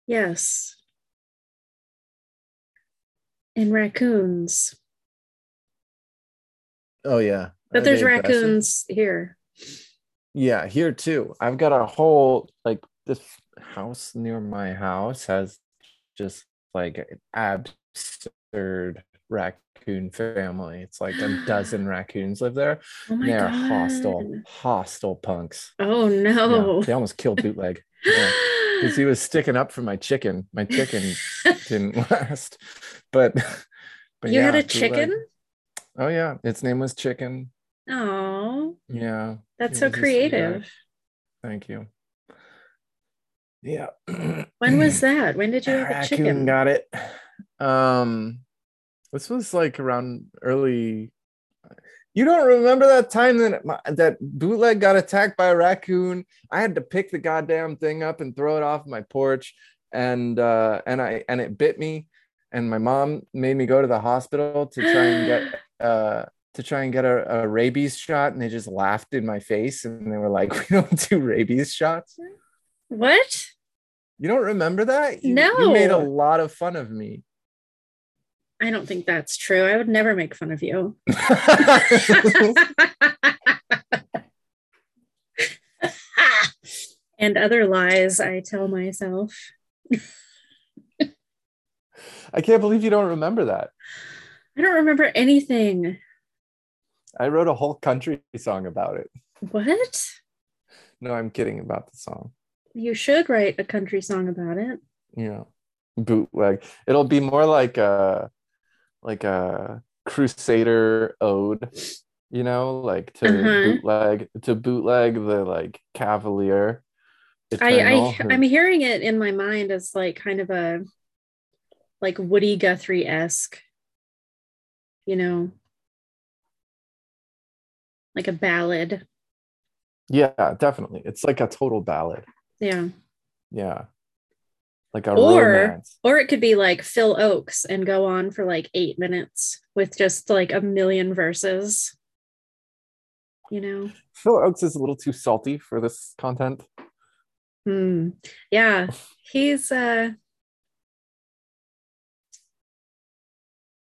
Yes. And raccoons.
Oh yeah.
But
Are
there's
they aggressive?
raccoons here.
Yeah, here too. I've got a whole like this house near my house has just like an absurd raccoon family. It's like a dozen raccoons live there.
Oh my
They're
god.
hostile, hostile punks.
Oh
Yeah,
no.
they almost killed bootleg. Because he was sticking up for my chicken. My chicken didn't last. But, but
you had
yeah,
a chicken?
Bootleg- Oh yeah, its name was Chicken.
Oh,
Yeah.
that's so
was a sweet
creative.
Thank you. Yeah.
When was that? When did you have a
Raccoon
chicken?
got it. Um, this was like around early. You don't remember that time that my, that bootleg got attacked by a raccoon? I had to pick the goddamn thing up and throw it off my porch, and uh, and I and it bit me, and my mom made me go to the hospital to try and get uh to try and get a, a rabies shot, and they just laughed in my face, and they were like, "We don't do rabies shots."
What?
You don't remember that? You, you made a lot of fun of me.
I don't think that's true. I would never make fun of you. and other lies I tell myself.
I can't believe you don't remember that.
I don't remember anything.
I wrote a whole country song about it.
What?
No, I'm kidding about the song.
You should write a country song about it.
Yeah. Bootleg. It'll be more like a like a crusader ode, you know, like to
Uh-huh.
bootleg to bootleg the like cavalier.
I,
Eternal,
I I'm hearing it in my mind as like kind of a like Woody Guthrie esque, you know, like a ballad.
yeah, definitely. It's like a total ballad.
Yeah.
Yeah. Like a
Or-
romance.
Or it could be like Phil Ochs and go on for like eight minutes with just like a million verses. You know?
Phil Ochs is a little too salty for this content.
Hmm. Yeah. He's uh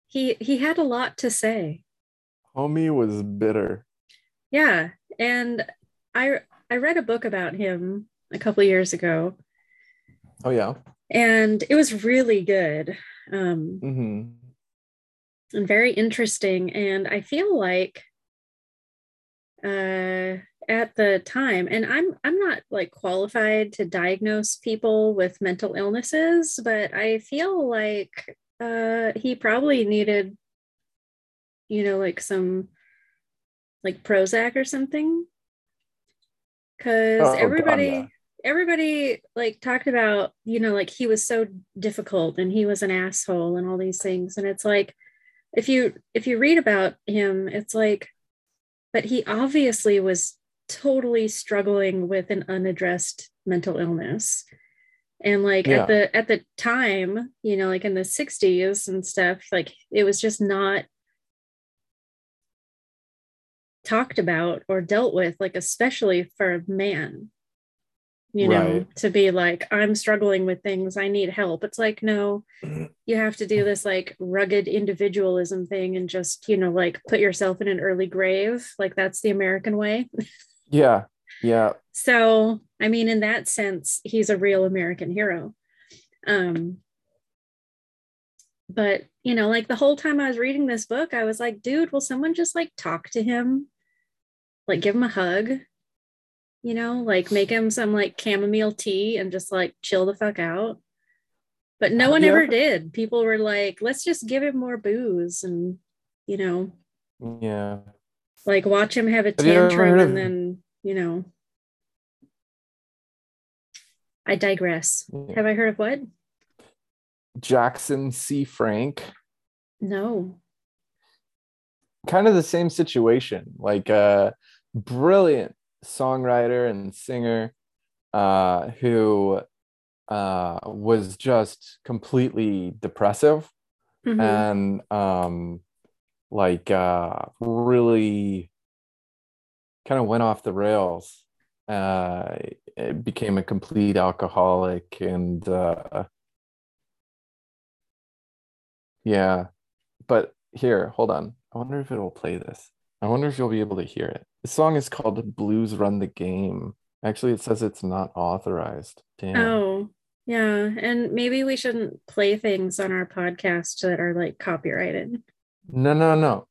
he he had a lot to say.
Homie was bitter.
Yeah. And I I read a book about him a couple years ago
Oh yeah.
and it was really good. Um
hmm
and very interesting and i feel like uh at the time and i'm i'm not like qualified to diagnose people with mental illnesses but i feel like uh he probably needed you know like some like prozac or something because
Oh, God,
everybody
yeah.
Everybody like talked about you know like he was so difficult and he was an asshole and all these things and it's like if you if you read about him it's like but he obviously was totally struggling with an unaddressed mental illness and like
Yeah.
at the at the time you know like in the 60s and stuff like it was just not talked about or dealt with, like especially for a man. You know,
Right.
to be like, I'm struggling with things, I need help. It's like, no, you have to do this like rugged individualism thing and just, you know, like put yourself in an early grave. Like that's the American way.
Yeah. Yeah.
So, I mean, in that sense, he's a real American hero. Um, but you know, like the whole time I was reading this book, I was like, dude, will someone just like talk to him? Like give him a hug, you know, like make him some like chamomile tea and just like chill the fuck out. But no
uh,
one
you
ever did. People were like, let's just give him more booze and, you know,
Yeah.
like watch him have a tantrum and then you know i digress
Yeah.
have i heard of what
Jackson C. Frank.
no
kind of the same situation like a brilliant songwriter and singer uh who uh was just completely depressive
Mhm.
and um like uh really kind of went off the rails. Uh it became a complete alcoholic and uh yeah. But here hold on. I wonder if it'll play this i wonder if you'll be able to hear it. The song is called blues run the game. Actually it says it's not authorized. Damn.
Oh yeah. And maybe we shouldn't play things on our podcast that are like copyrighted.
No no no.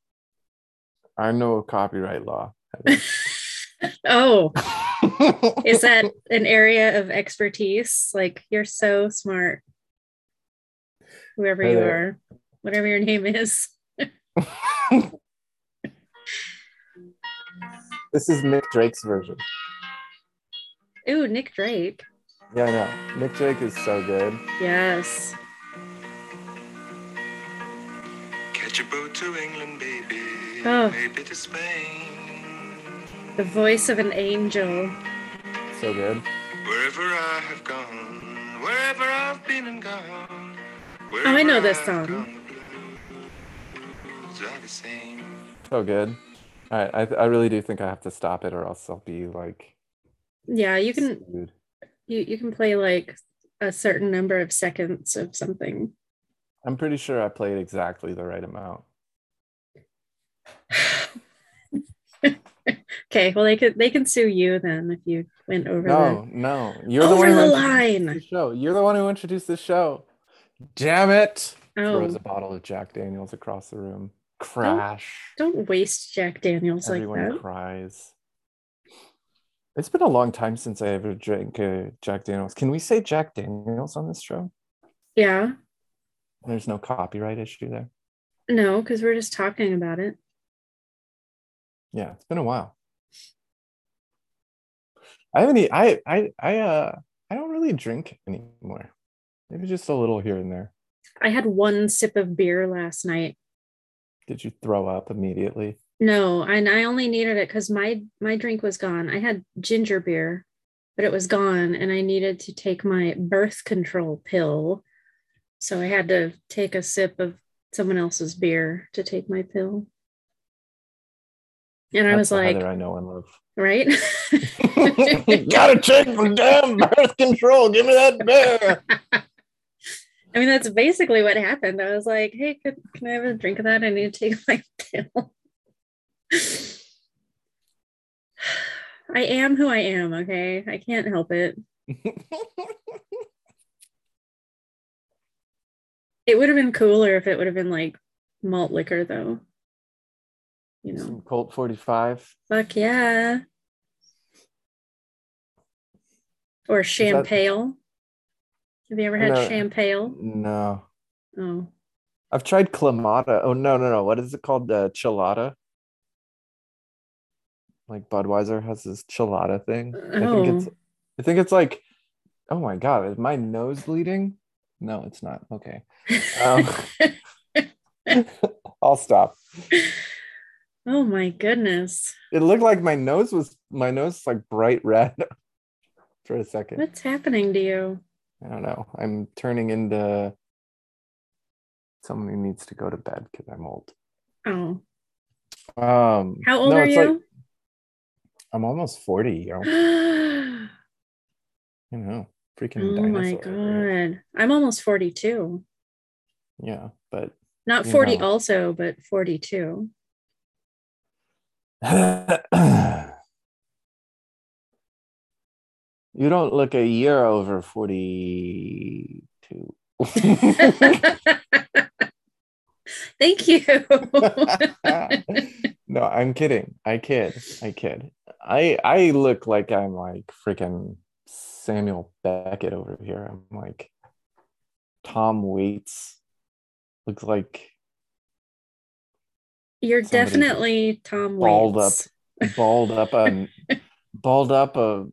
I know copyright law.
Oh. Is that an area of expertise? Like you're so smart. Whoever you are whatever your name is
this is nick drake's version
ooh nick drake
Yeah, I know. Nick Drake is so good.
yes
Catch a boat to England, baby.
Oh.
Maybe to Spain.
the voice of an angel
So good.
Wherever I have gone, wherever I've been and gone.
Oh, I know
wherever
this song.
gone, the blues are the same.
So good. Right. I, I really do think I have to stop it or else I'll be like,
yeah you can you, you can play like a certain number of seconds of something
I'm pretty sure I played exactly the right amount.
okay well they could they can sue you then if you went over
No, no. You're the one who
the
introduced
line
the show. You're the one who introduced the show. Damn it. Oh. Throws
oh
a bottle of Jack Daniels across the room. Crash.
don't waste jack daniels like
Everyone
that
cries. It's been a long time since I ever drank uh, Jack Daniels. Can we say Jack Daniels on this show?
yeah
There's no copyright issue there.
no because we're just talking about it
Yeah, it's been a while. I haven't. e- I I I uh I don't really drink anymore. Maybe just a little here and there.
i had one sip of beer last night
Did you throw up immediately?
no and i only needed it because my my drink was gone i had ginger beer but it was gone and i needed to take my birth control pill so i had to take a sip of someone else's beer to take my pill and i was like
I know and love.
right
Gotta check for damn birth control. Give me that bear.
I mean, that's basically what happened. I was like, hey, could, can I have a drink of that? I need to take my pill. I am who I am, okay? I can't help it. It would have been cooler if it would have been like malt liquor, though. You know,
Some Colt 45.
fuck yeah. Or champagne. Have you ever had
No.
champagne?
No.
Oh,
I've tried Clamato. Oh no, no, no. What is it called? Uh, Chelada. Like Budweiser has this Chelada thing. I think it's
Oh.
I think it's like oh my god, is my nose bleeding? No, it's not. Okay. Um, I'll stop.
oh my goodness.
It looked like my nose was my nose like bright red for a second.
What's happening to you?
I don't know. I'm turning into someone who needs to go to bed because I'm old.
Oh,
Um
how old
no,
are you?
like I'm almost 40, yo.
oh
You know, freaking
my
dinosaur. my
god. I'm almost 42.
Yeah, but
Not 40
know.
also, but 42.
you don't look a year over 42.
Thank you.
no, I'm kidding. I kid. I kid. I I look like I'm like freaking Samuel Beckett over here. I'm like Tom Waits. Looks like
You're definitely Tom
balled
Waits.
balled up bald up, a balled up a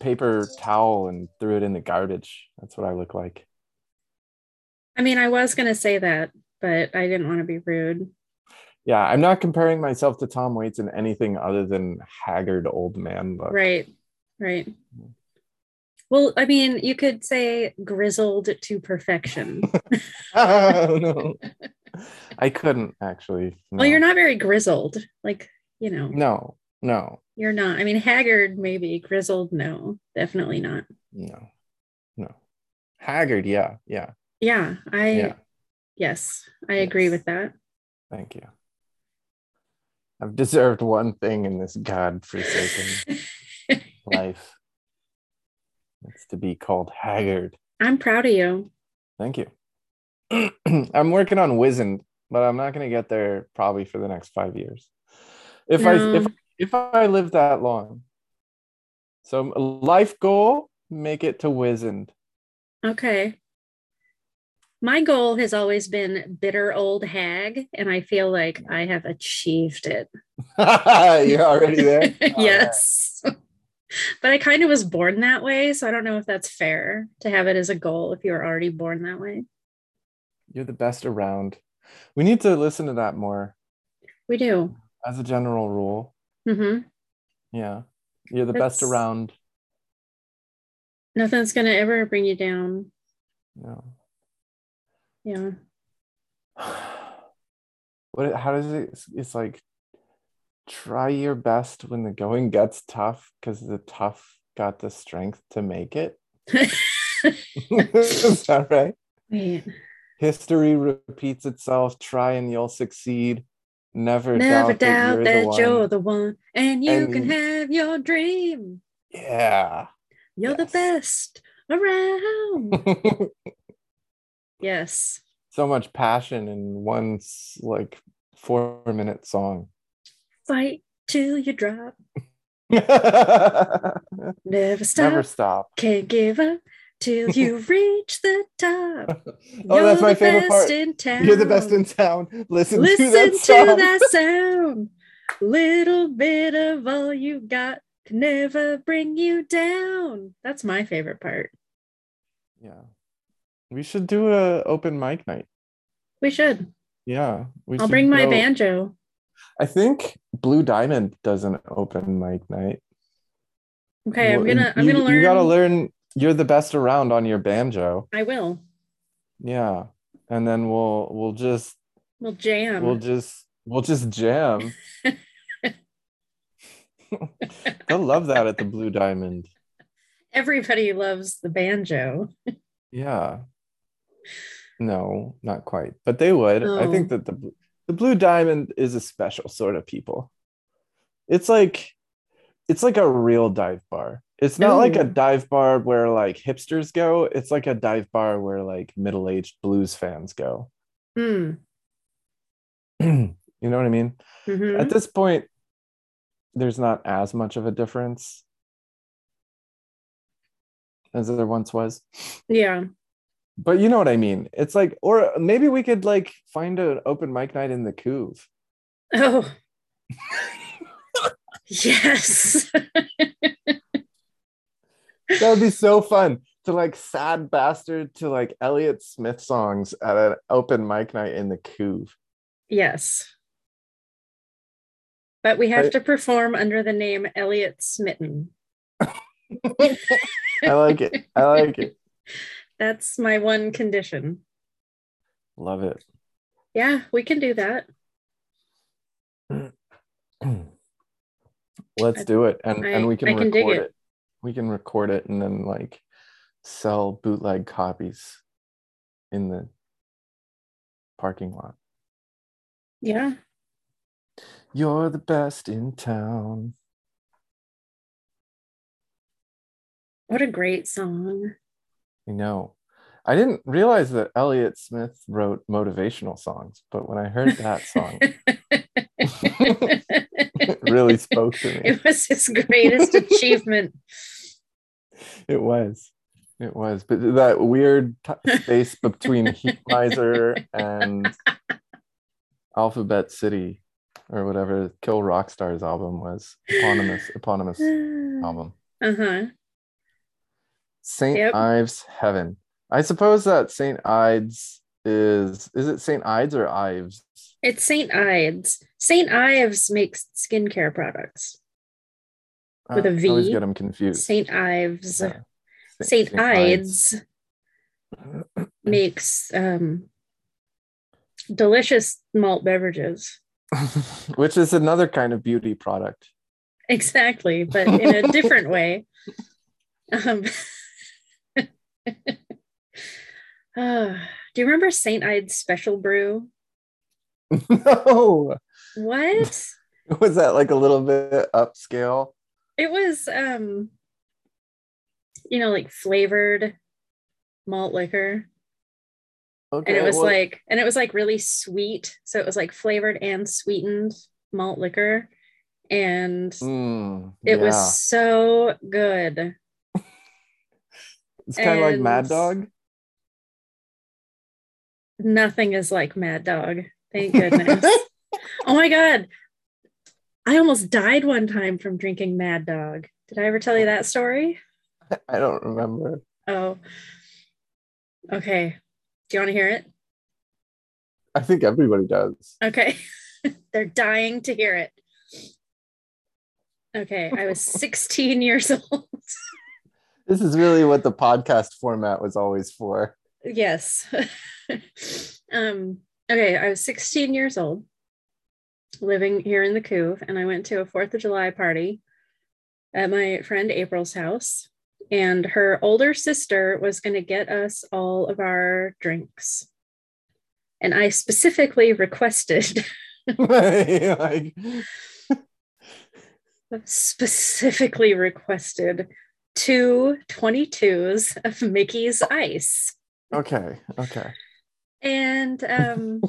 paper towel and threw it in the garbage. That's what I look like.
I mean, I was going to say that, but I didn't want to be rude.
Yeah, I'm not comparing myself to Tom Waits in anything other than haggard old man look.
Right. Right. Well, I mean, you could say grizzled to perfection.
oh no. I couldn't actually.
Well, you're not very grizzled. Like, you know,
No, no,
you're not. I mean, haggard, maybe. Grizzled, no, definitely not.
no, no. Haggard, yeah, yeah,
Yeah. I,
yeah.
yes, I agree with that.
Thank you. I've deserved one thing in this god-forsaken life. It's to be called haggard.
I'm proud of you.
Thank you. I'm working on wizened, but I'm not going to get there probably for the next five years. If I if
No.
If I live that long. So life goal, make it to wizened.
Okay. My goal has always been bitter old hag, and I feel like I have achieved it.
You're already there.
yes. But I kind of was born that way, so I don't know if that's fair to have it as a goal if you were already born that way.
You're the best around. We need to listen to that more
We do.
as a general rule.
Hmm
Yeah. You're the best around.
Nothing's gonna ever bring you down.
No.
Yeah.
what how does it it's like try your best when the going gets tough because the tough got the strength to make it is that right
Wait.
history repeats itself try and you'll succeed never,
Never
doubt,
doubt
that,
that
you're,
you're
the
the one, and you
And
can
you-
have your dream.
yeah
You're the best around. yes.
so much passion in one like four minute song
Fight till you drop. Never stop.
never stop
Can't give up till you reach the top.
oh that's my
the
favorite
best
part
in town.
You're the best in town. Listen,
Listen
to that
to
song.
that sound. Little bit of all you got can never bring you down. That's my favorite part.
Yeah. We should do a open mic night.
We should.
Yeah. We
I'll
should
bring my
go-
banjo.
I think Blue Diamond does an open mic night.
Okay, I'm gonna I'm
you,
gonna learn.
You gotta learn you're the best around on your banjo.
I will.
Yeah. And then we'll we'll just
We'll jam.
we'll just we'll just jam. They'll love that at the Blue Diamond.
Everybody loves the banjo.
Yeah. No, not quite. But they would. I think that the the Blue Diamond is a special sort of people. It's like it's like a real dive bar. It's not like a dive bar where like hipsters go. It's like a dive bar where like middle-aged blues fans go.
Hmm.
you know what I mean?
mhm.
At this point, there's not as much of a difference as there once was.
Yeah.
But you know what I mean. It's like, or maybe we could like find an open mic night in the Couve.
Oh. yes.
That would be so fun to like sad bastard to like Elliott Smith songs at an open mic night in the Couve.
yes. But we have
Right.
to perform under the name Elliot Smitten.
I like it. I like it.
That's my one condition.
Love it.
Yeah, we can do that.
Let's do it. And
I-
and we can,
can
record
it.
it. We can record it and then like sell bootleg copies in the parking lot.
Yeah.
You're the best in town.
What a great song.
I know. I didn't realize that Elliott Smith wrote motivational songs, but when I heard that song, really spoke to me.
It was his greatest achievement.
It was. It was. But that weird t- space between Heatmiser and Alphabet City or whatever Kill Rock Stars album was. Eponymous eponymous album.
Uh-huh.
St.
Yep.
Ives Heaven. I suppose that St. Ides is is it St. Ides or Ives?
It's St. Ives. St. Ives makes skincare products. With a
I always get them confused.
St. Ives.
Yeah.
St.
Ides.
Ides makes um, delicious malt beverages.
Which is another kind of beauty product.
Exactly, but in a different way. Um, ah, do you remember St. Ides Special Brew?
no.
What?
Was that like a little bit upscale?
It was, um, you know, like flavored malt liquor.
Okay.
and it was
well,
like and it was like really sweet so it was like flavored and sweetened malt liquor and
mm,
it
yeah.
was so good
It's kind of like Mad Dog.
Nothing is like mad dog. Thank goodness. Oh my god. I almost died one time from drinking mad dog. Did i ever tell you that story?
I don't remember.
oh. Okay. Do you want to hear it?
I think everybody does.
okay. They're dying to hear it. Okay i was 16 years old.
This is really what the podcast format was always for.
Yes. Um okay i was 16 years old living here in the couve and i went to a fourth of july party at my friend april's house and her older sister was going to get us all of our drinks. And i specifically requested
like,
specifically requested two 22s of mickey's ice
okay, okay.
and um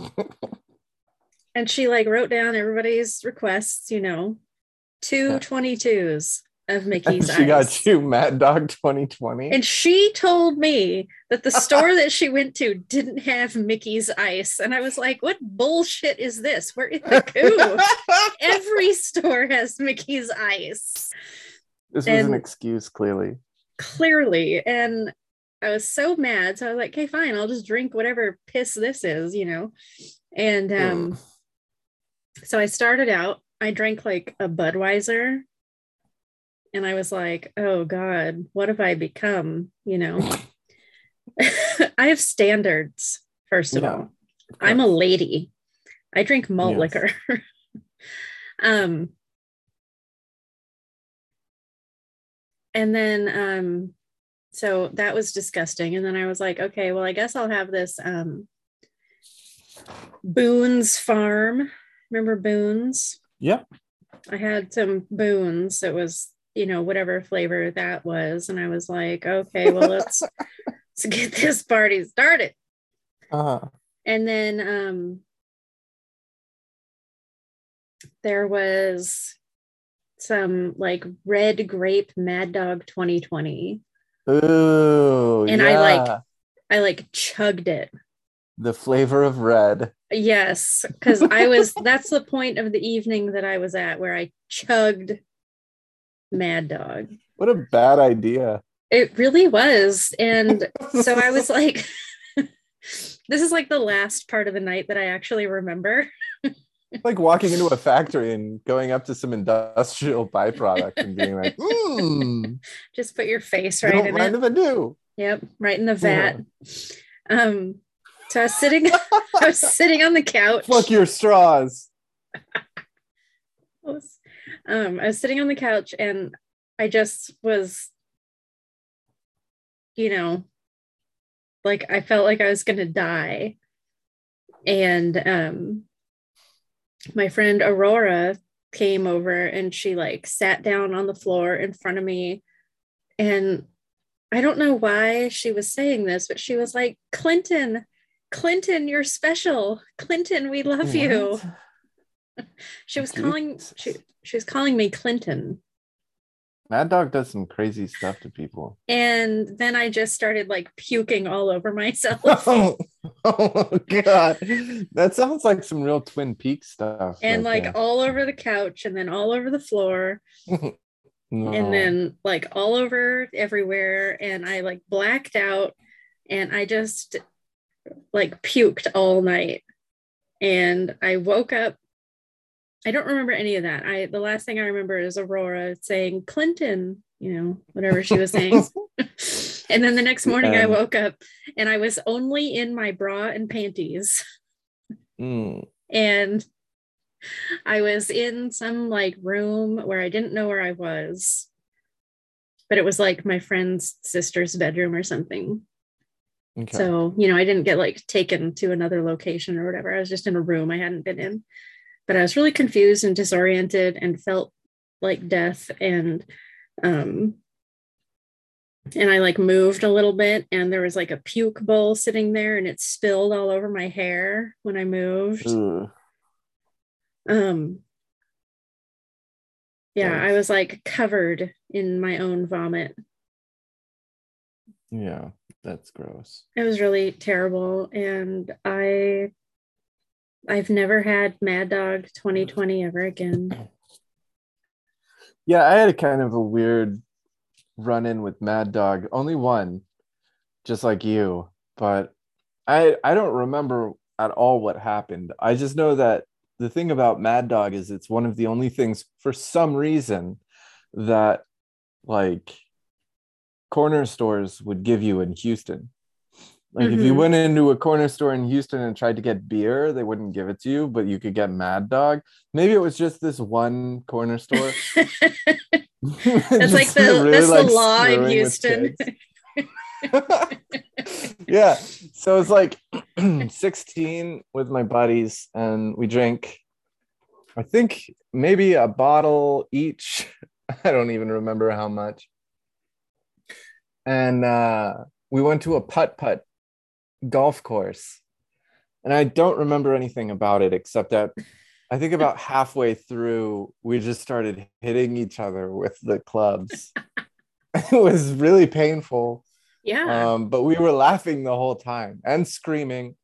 and she like wrote down everybody's requests you know two 22s of
And
mickey's
she got
ice
you Mad Dog 2020.
and she told me that the store that she went to didn't have mickey's ice. And i was like what bullshit is this? We're in the couve every store has mickey's ice.
This was an excuse, clearly.
clearly. And i was so mad so i was like okay fine i'll just drink whatever piss this is you know? And um so i started out i drank like a budweiser. And i was like oh god what have i become? You know? I have standards first of
Yeah,
all. I'm a lady. I drink malt
Yes.
liquor. Um and then um so that was disgusting. And then i was like okay well i guess i'll have this um boone's farm. Remember boone's?
Yeah.
i had some boone's. It was you know whatever flavor that was. And i was like okay well let's let's get this party started.
Uh-huh.
and then um there was some like red grape mad dog 2020
ooh.
And I like- i like chugged it
the flavor of red.
yes because i was that's the point of the evening that i was at where i chugged mad dog
What a bad idea.
it really was and so i was like this is like the last part of the night that i actually remember
like walking into a factory and going up to some industrial byproduct and being like, hmm,
just put your face right in
mind
it
if I do.
Yep, right in the vat. Um, so I was sitting, I was sitting on the couch.
Fuck your straws.
Um, I was sitting on the couch and I just was, you know, like I felt like I was gonna die. And um my friend Aurora came over and she like sat down on the floor in front of me. And I don't know why she was saying this, but she was like, Clinton, Clinton, you're special. Clinton, we love you. She was calling she she was calling me Clinton.
Mad Dog does some crazy stuff to people.
And then I just started like puking all over myself.
Oh, oh god. That sounds like some real Twin Peaks stuff.
and
right
like all over the couch and then all over the floor.
No.
and then like all over everywhere and I like blacked out and I just like puked all night and I woke up I don't remember any of that. I the last thing I remember is Aurora saying Clinton, you know, whatever she was saying. and then the next morning I
Um,
woke up and I was only in my bra and panties
Mm.
and I was in some like room where I didn't know where I was, but it was like my friend's sister's bedroom or something.
Okay.
So, you know, I didn't get like taken to another location or whatever. I was just in a room I hadn't been in, but I was really confused and disoriented and felt like death. And, um, and I like moved a little bit and there was like a puke bowl sitting there and it spilled all over my hair when I moved.
Ugh.
Um, yeah, I was like covered in my own vomit.
Yeah, that's gross.
It was really terrible. And I, I've never had Mad Dog 2020 ever again.
Yeah, I had a kind of a weird run in with Mad Dog. Only one, just like you. But I I don't remember at all what happened. I just know that the thing about Mad Dog is it's one of the only things for some reason that like corner stores would give you in Houston. Like if you
Mhm.
went into a corner store in Houston and tried to get beer, they wouldn't give it to you, but you could get Mad Dog. Maybe it was just this one corner store.
That's like the that's the law in Houston.
yeah. So it's like 16 with my buddies, and we drank, I think maybe a bottle each. I don't even remember how much. And uh, we went to a putt putt golf course. And I don't remember anything about it except that I think about halfway through, we just started hitting each other with the clubs. it was really painful,
yeah.
um, but we were laughing the whole time and screaming.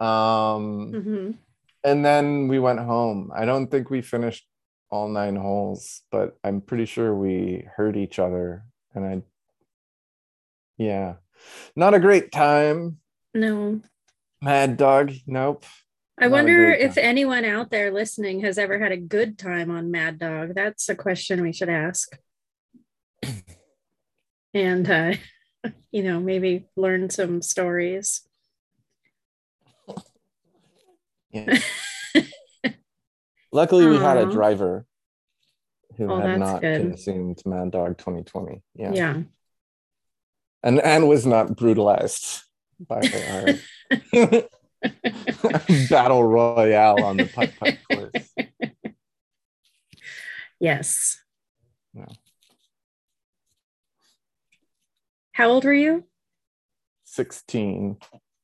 Um,
Mhm.
and then we went home. I don't think we finished all nine holes, but I'm pretty sure we hurt each other. And I, yeah, not a great time.
No.
Mad dog, nope.
I
Not
wonder if anyone out there listening has ever had a good time on Mad Dog. That's a question we should ask. and uh, you know, maybe learn some stories.
Yeah. Luckily, we had a driver who
Oh,
had not
good.
consumed Mad Dog 2020. Yeah.
Yeah.
And and was not brutalized by our battle royale on the putt putt course.
Yes.
No.
How old were you?
16.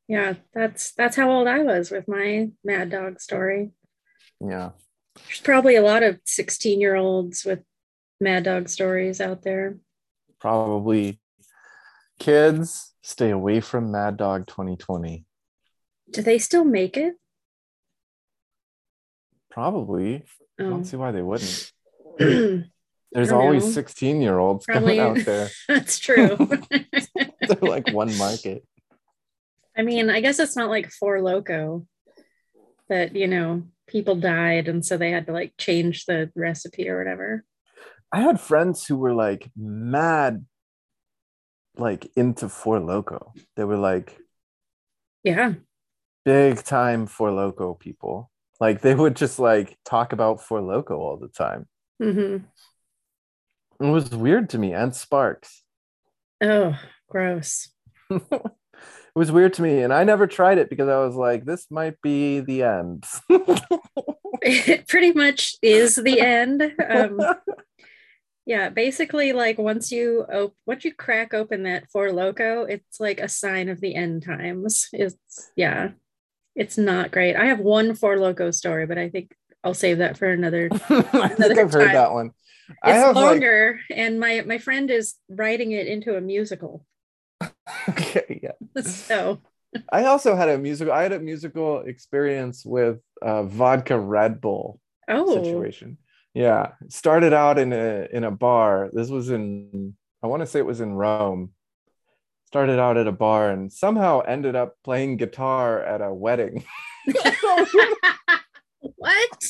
Yeah, that's that's how old I was with my Mad Dog story.
Yeah.
There's probably a lot of 16 year olds with Mad Dog stories out there.
Probably kids stay away from Mad Dog 2020.
Do they still make it?
Probably. I
Oh.
don't see why they wouldn't. There's always
know.
16 year olds
Probably
coming out there.
that's true.
They're like one market.
I mean, I guess it's not like Four Loco that, you know, people died and so they had to like change the recipe or whatever.
I had friends who were like mad, like into Four Loco. They were like
Yeah.
big time Four Loco people. Like they would just like talk about Four Loco all the time.
hmm
It was weird to me, and Sparks.
Oh, gross.
it was weird to me, and I never tried it because I was like, this might be the end.
It pretty much is the end. Um, yeah, basically, like once you op- once you crack open that Four Loco, it's like a sign of the end times. It's yeah, it's not great. I have one Four Loco story, but I think I'll save that for another.
I think I've heard that one. I
It's
have like
longer, and my my friend is writing it into a musical.
okay, yeah.
So
I also had a musical. I had a musical experience with uh, vodka Red Bull
oh,
situation. Yeah, started out in a in a bar. This was in I want to say it was in Rome. Started out at a bar and somehow ended up playing guitar at a wedding.
what?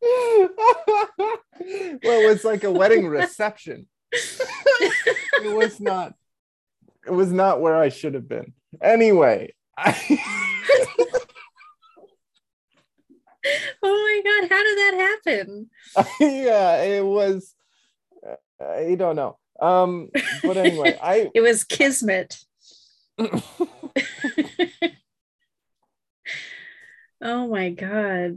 well, it was like a wedding reception. it was not. It was not where I should have been. Anyway, I,
Oh my god, how did that happen?
yeah, it was. I don't know. Um, but anyway, I
It was kismet. oh my god.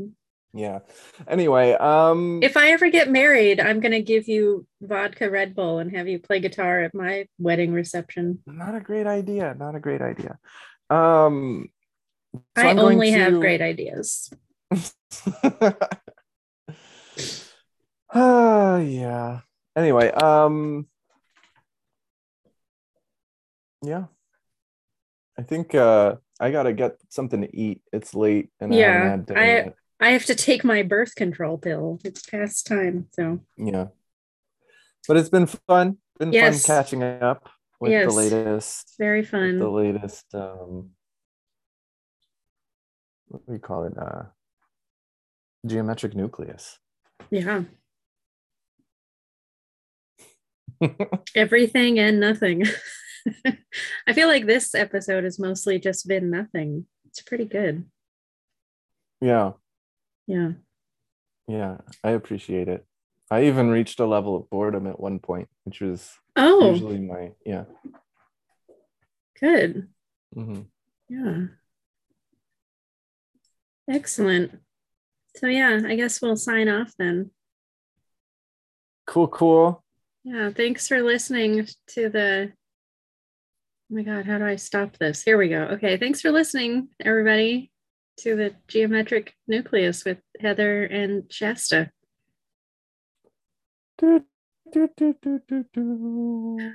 yeah. Anyway, um,
If I ever get married, I'm going to give you vodka Red Bull and have you play guitar at my wedding reception.
not a great idea. Not a great idea. Um, so
I only have great ideas.
Ah, yeah. Anyway, um, yeah. I think uh I gotta get something to eat. It's late and
Yeah,
dinner
I- I have to take my birth control pill. It's past time. So,
Yeah. But it's been fun. Been
Yes.
fun catching up with
Yes.
the latest
very fun.
the latest um what do we call it? Uh geometric nucleus.
Yeah. Everything and nothing. I feel like this episode has mostly just been nothing. It's pretty good.
Yeah,
Yeah.
yeah. I appreciate it. I even reached a level of boredom at one point, which was
Oh,
usually my yeah.
good.
Mm-hmm.
Yeah. Excellent. So, yeah, I guess we'll sign off then.
Cool, cool.
Yeah, thanks for listening to the. Oh my God, how do I stop this? Here we go. Okay, thanks for listening, everybody, to the geometric nucleus with Heather and Shasta.
Do, do, do, do, do, do.